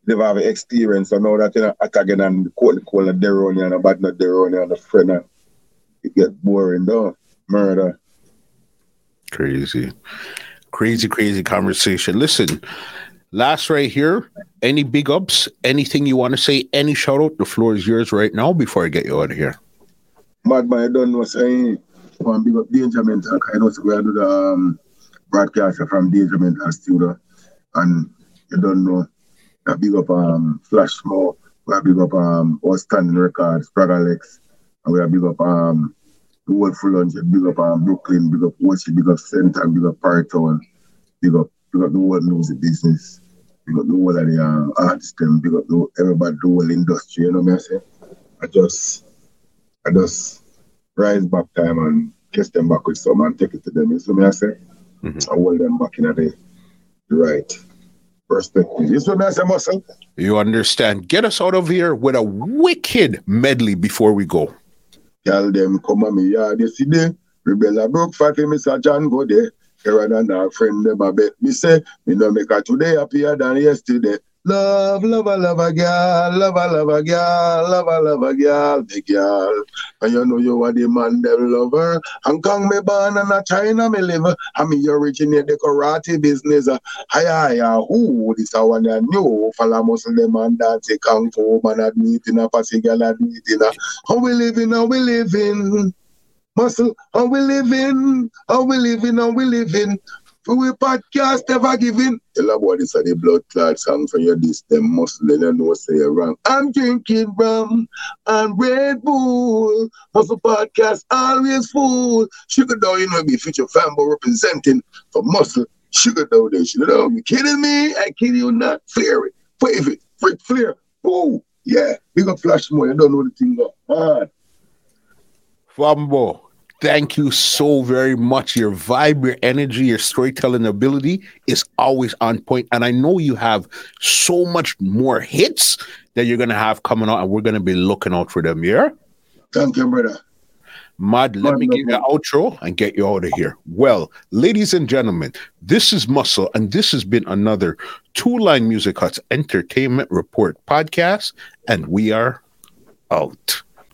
never have experience. So now that you know act again and the court the call and Deroni and a bad not Deroni and the friend and it get boring though. Murder. Crazy. Crazy, crazy conversation. Listen, last right here. Any big ups? Anything you want to say? Any shout out? The floor is yours right now before I get you out of here. Madman, I don't know saying one big up Danger Mental. I know we do the um, broadcast from Danger Mental studio. And you don't know I big up um Flash Mo, we are big up um Outstanding Records, Prague Alex, and we are big up um the whole lunch, big up um Brooklyn, big up Watchy, big up Center, big up Paritown, big up big up the whole music business, big up the whole of the um, artists, them, big up the, everybody, the whole industry, you know what I say? I just I just rise back time and kiss them back with some and take it to them. You see what I say? Mhm. I hold them back in the, the right perspective. You see what I say, muscle? You understand? Get us out of here with a wicked medley before we go. Tell them come on me yard yesterday. Rebel a broke fatty, Mr. John go there. Here than our friend them a bet me say, me no make her today happier than yesterday. Love, love, a love a girl, love, a love a girl, love, a love a girl, the girl. And you know you are the man them lover. Hong Kong me born and a China me live. I mean you originate the karate business. Hiya, hiya, who this a one knew. Follow muscle them and dance kung fu man a it in a passy girl a it in. How we living, how we living. Muscle, how we living, how we living, how we living. For we podcast ever giving. Tell about this are the blood clot song for your this them muscle and you know say you're wrong. I'm drinking rum and Red Bull. Muscle podcast always full. Sugar down, you know, be Future Fambo representing for muscle. Sugar down there, sugar down. You kidding me? I kid you not. Flare it. Wave it. Freak flare. Ooh, yeah. Big up flash more. You don't know the thing go on. Fambo, thank you so very much. Your vibe, your energy, your storytelling ability is always on point. And I know you have so much more hits that you're going to have coming out, and we're going to be looking out for them. Yeah? Thank you, brother. Mud, let me give you an outro and get you out of here. Well, ladies and gentlemen, this is Muscle, and this has been another Two Line Music Huts Entertainment Report podcast, and we are out.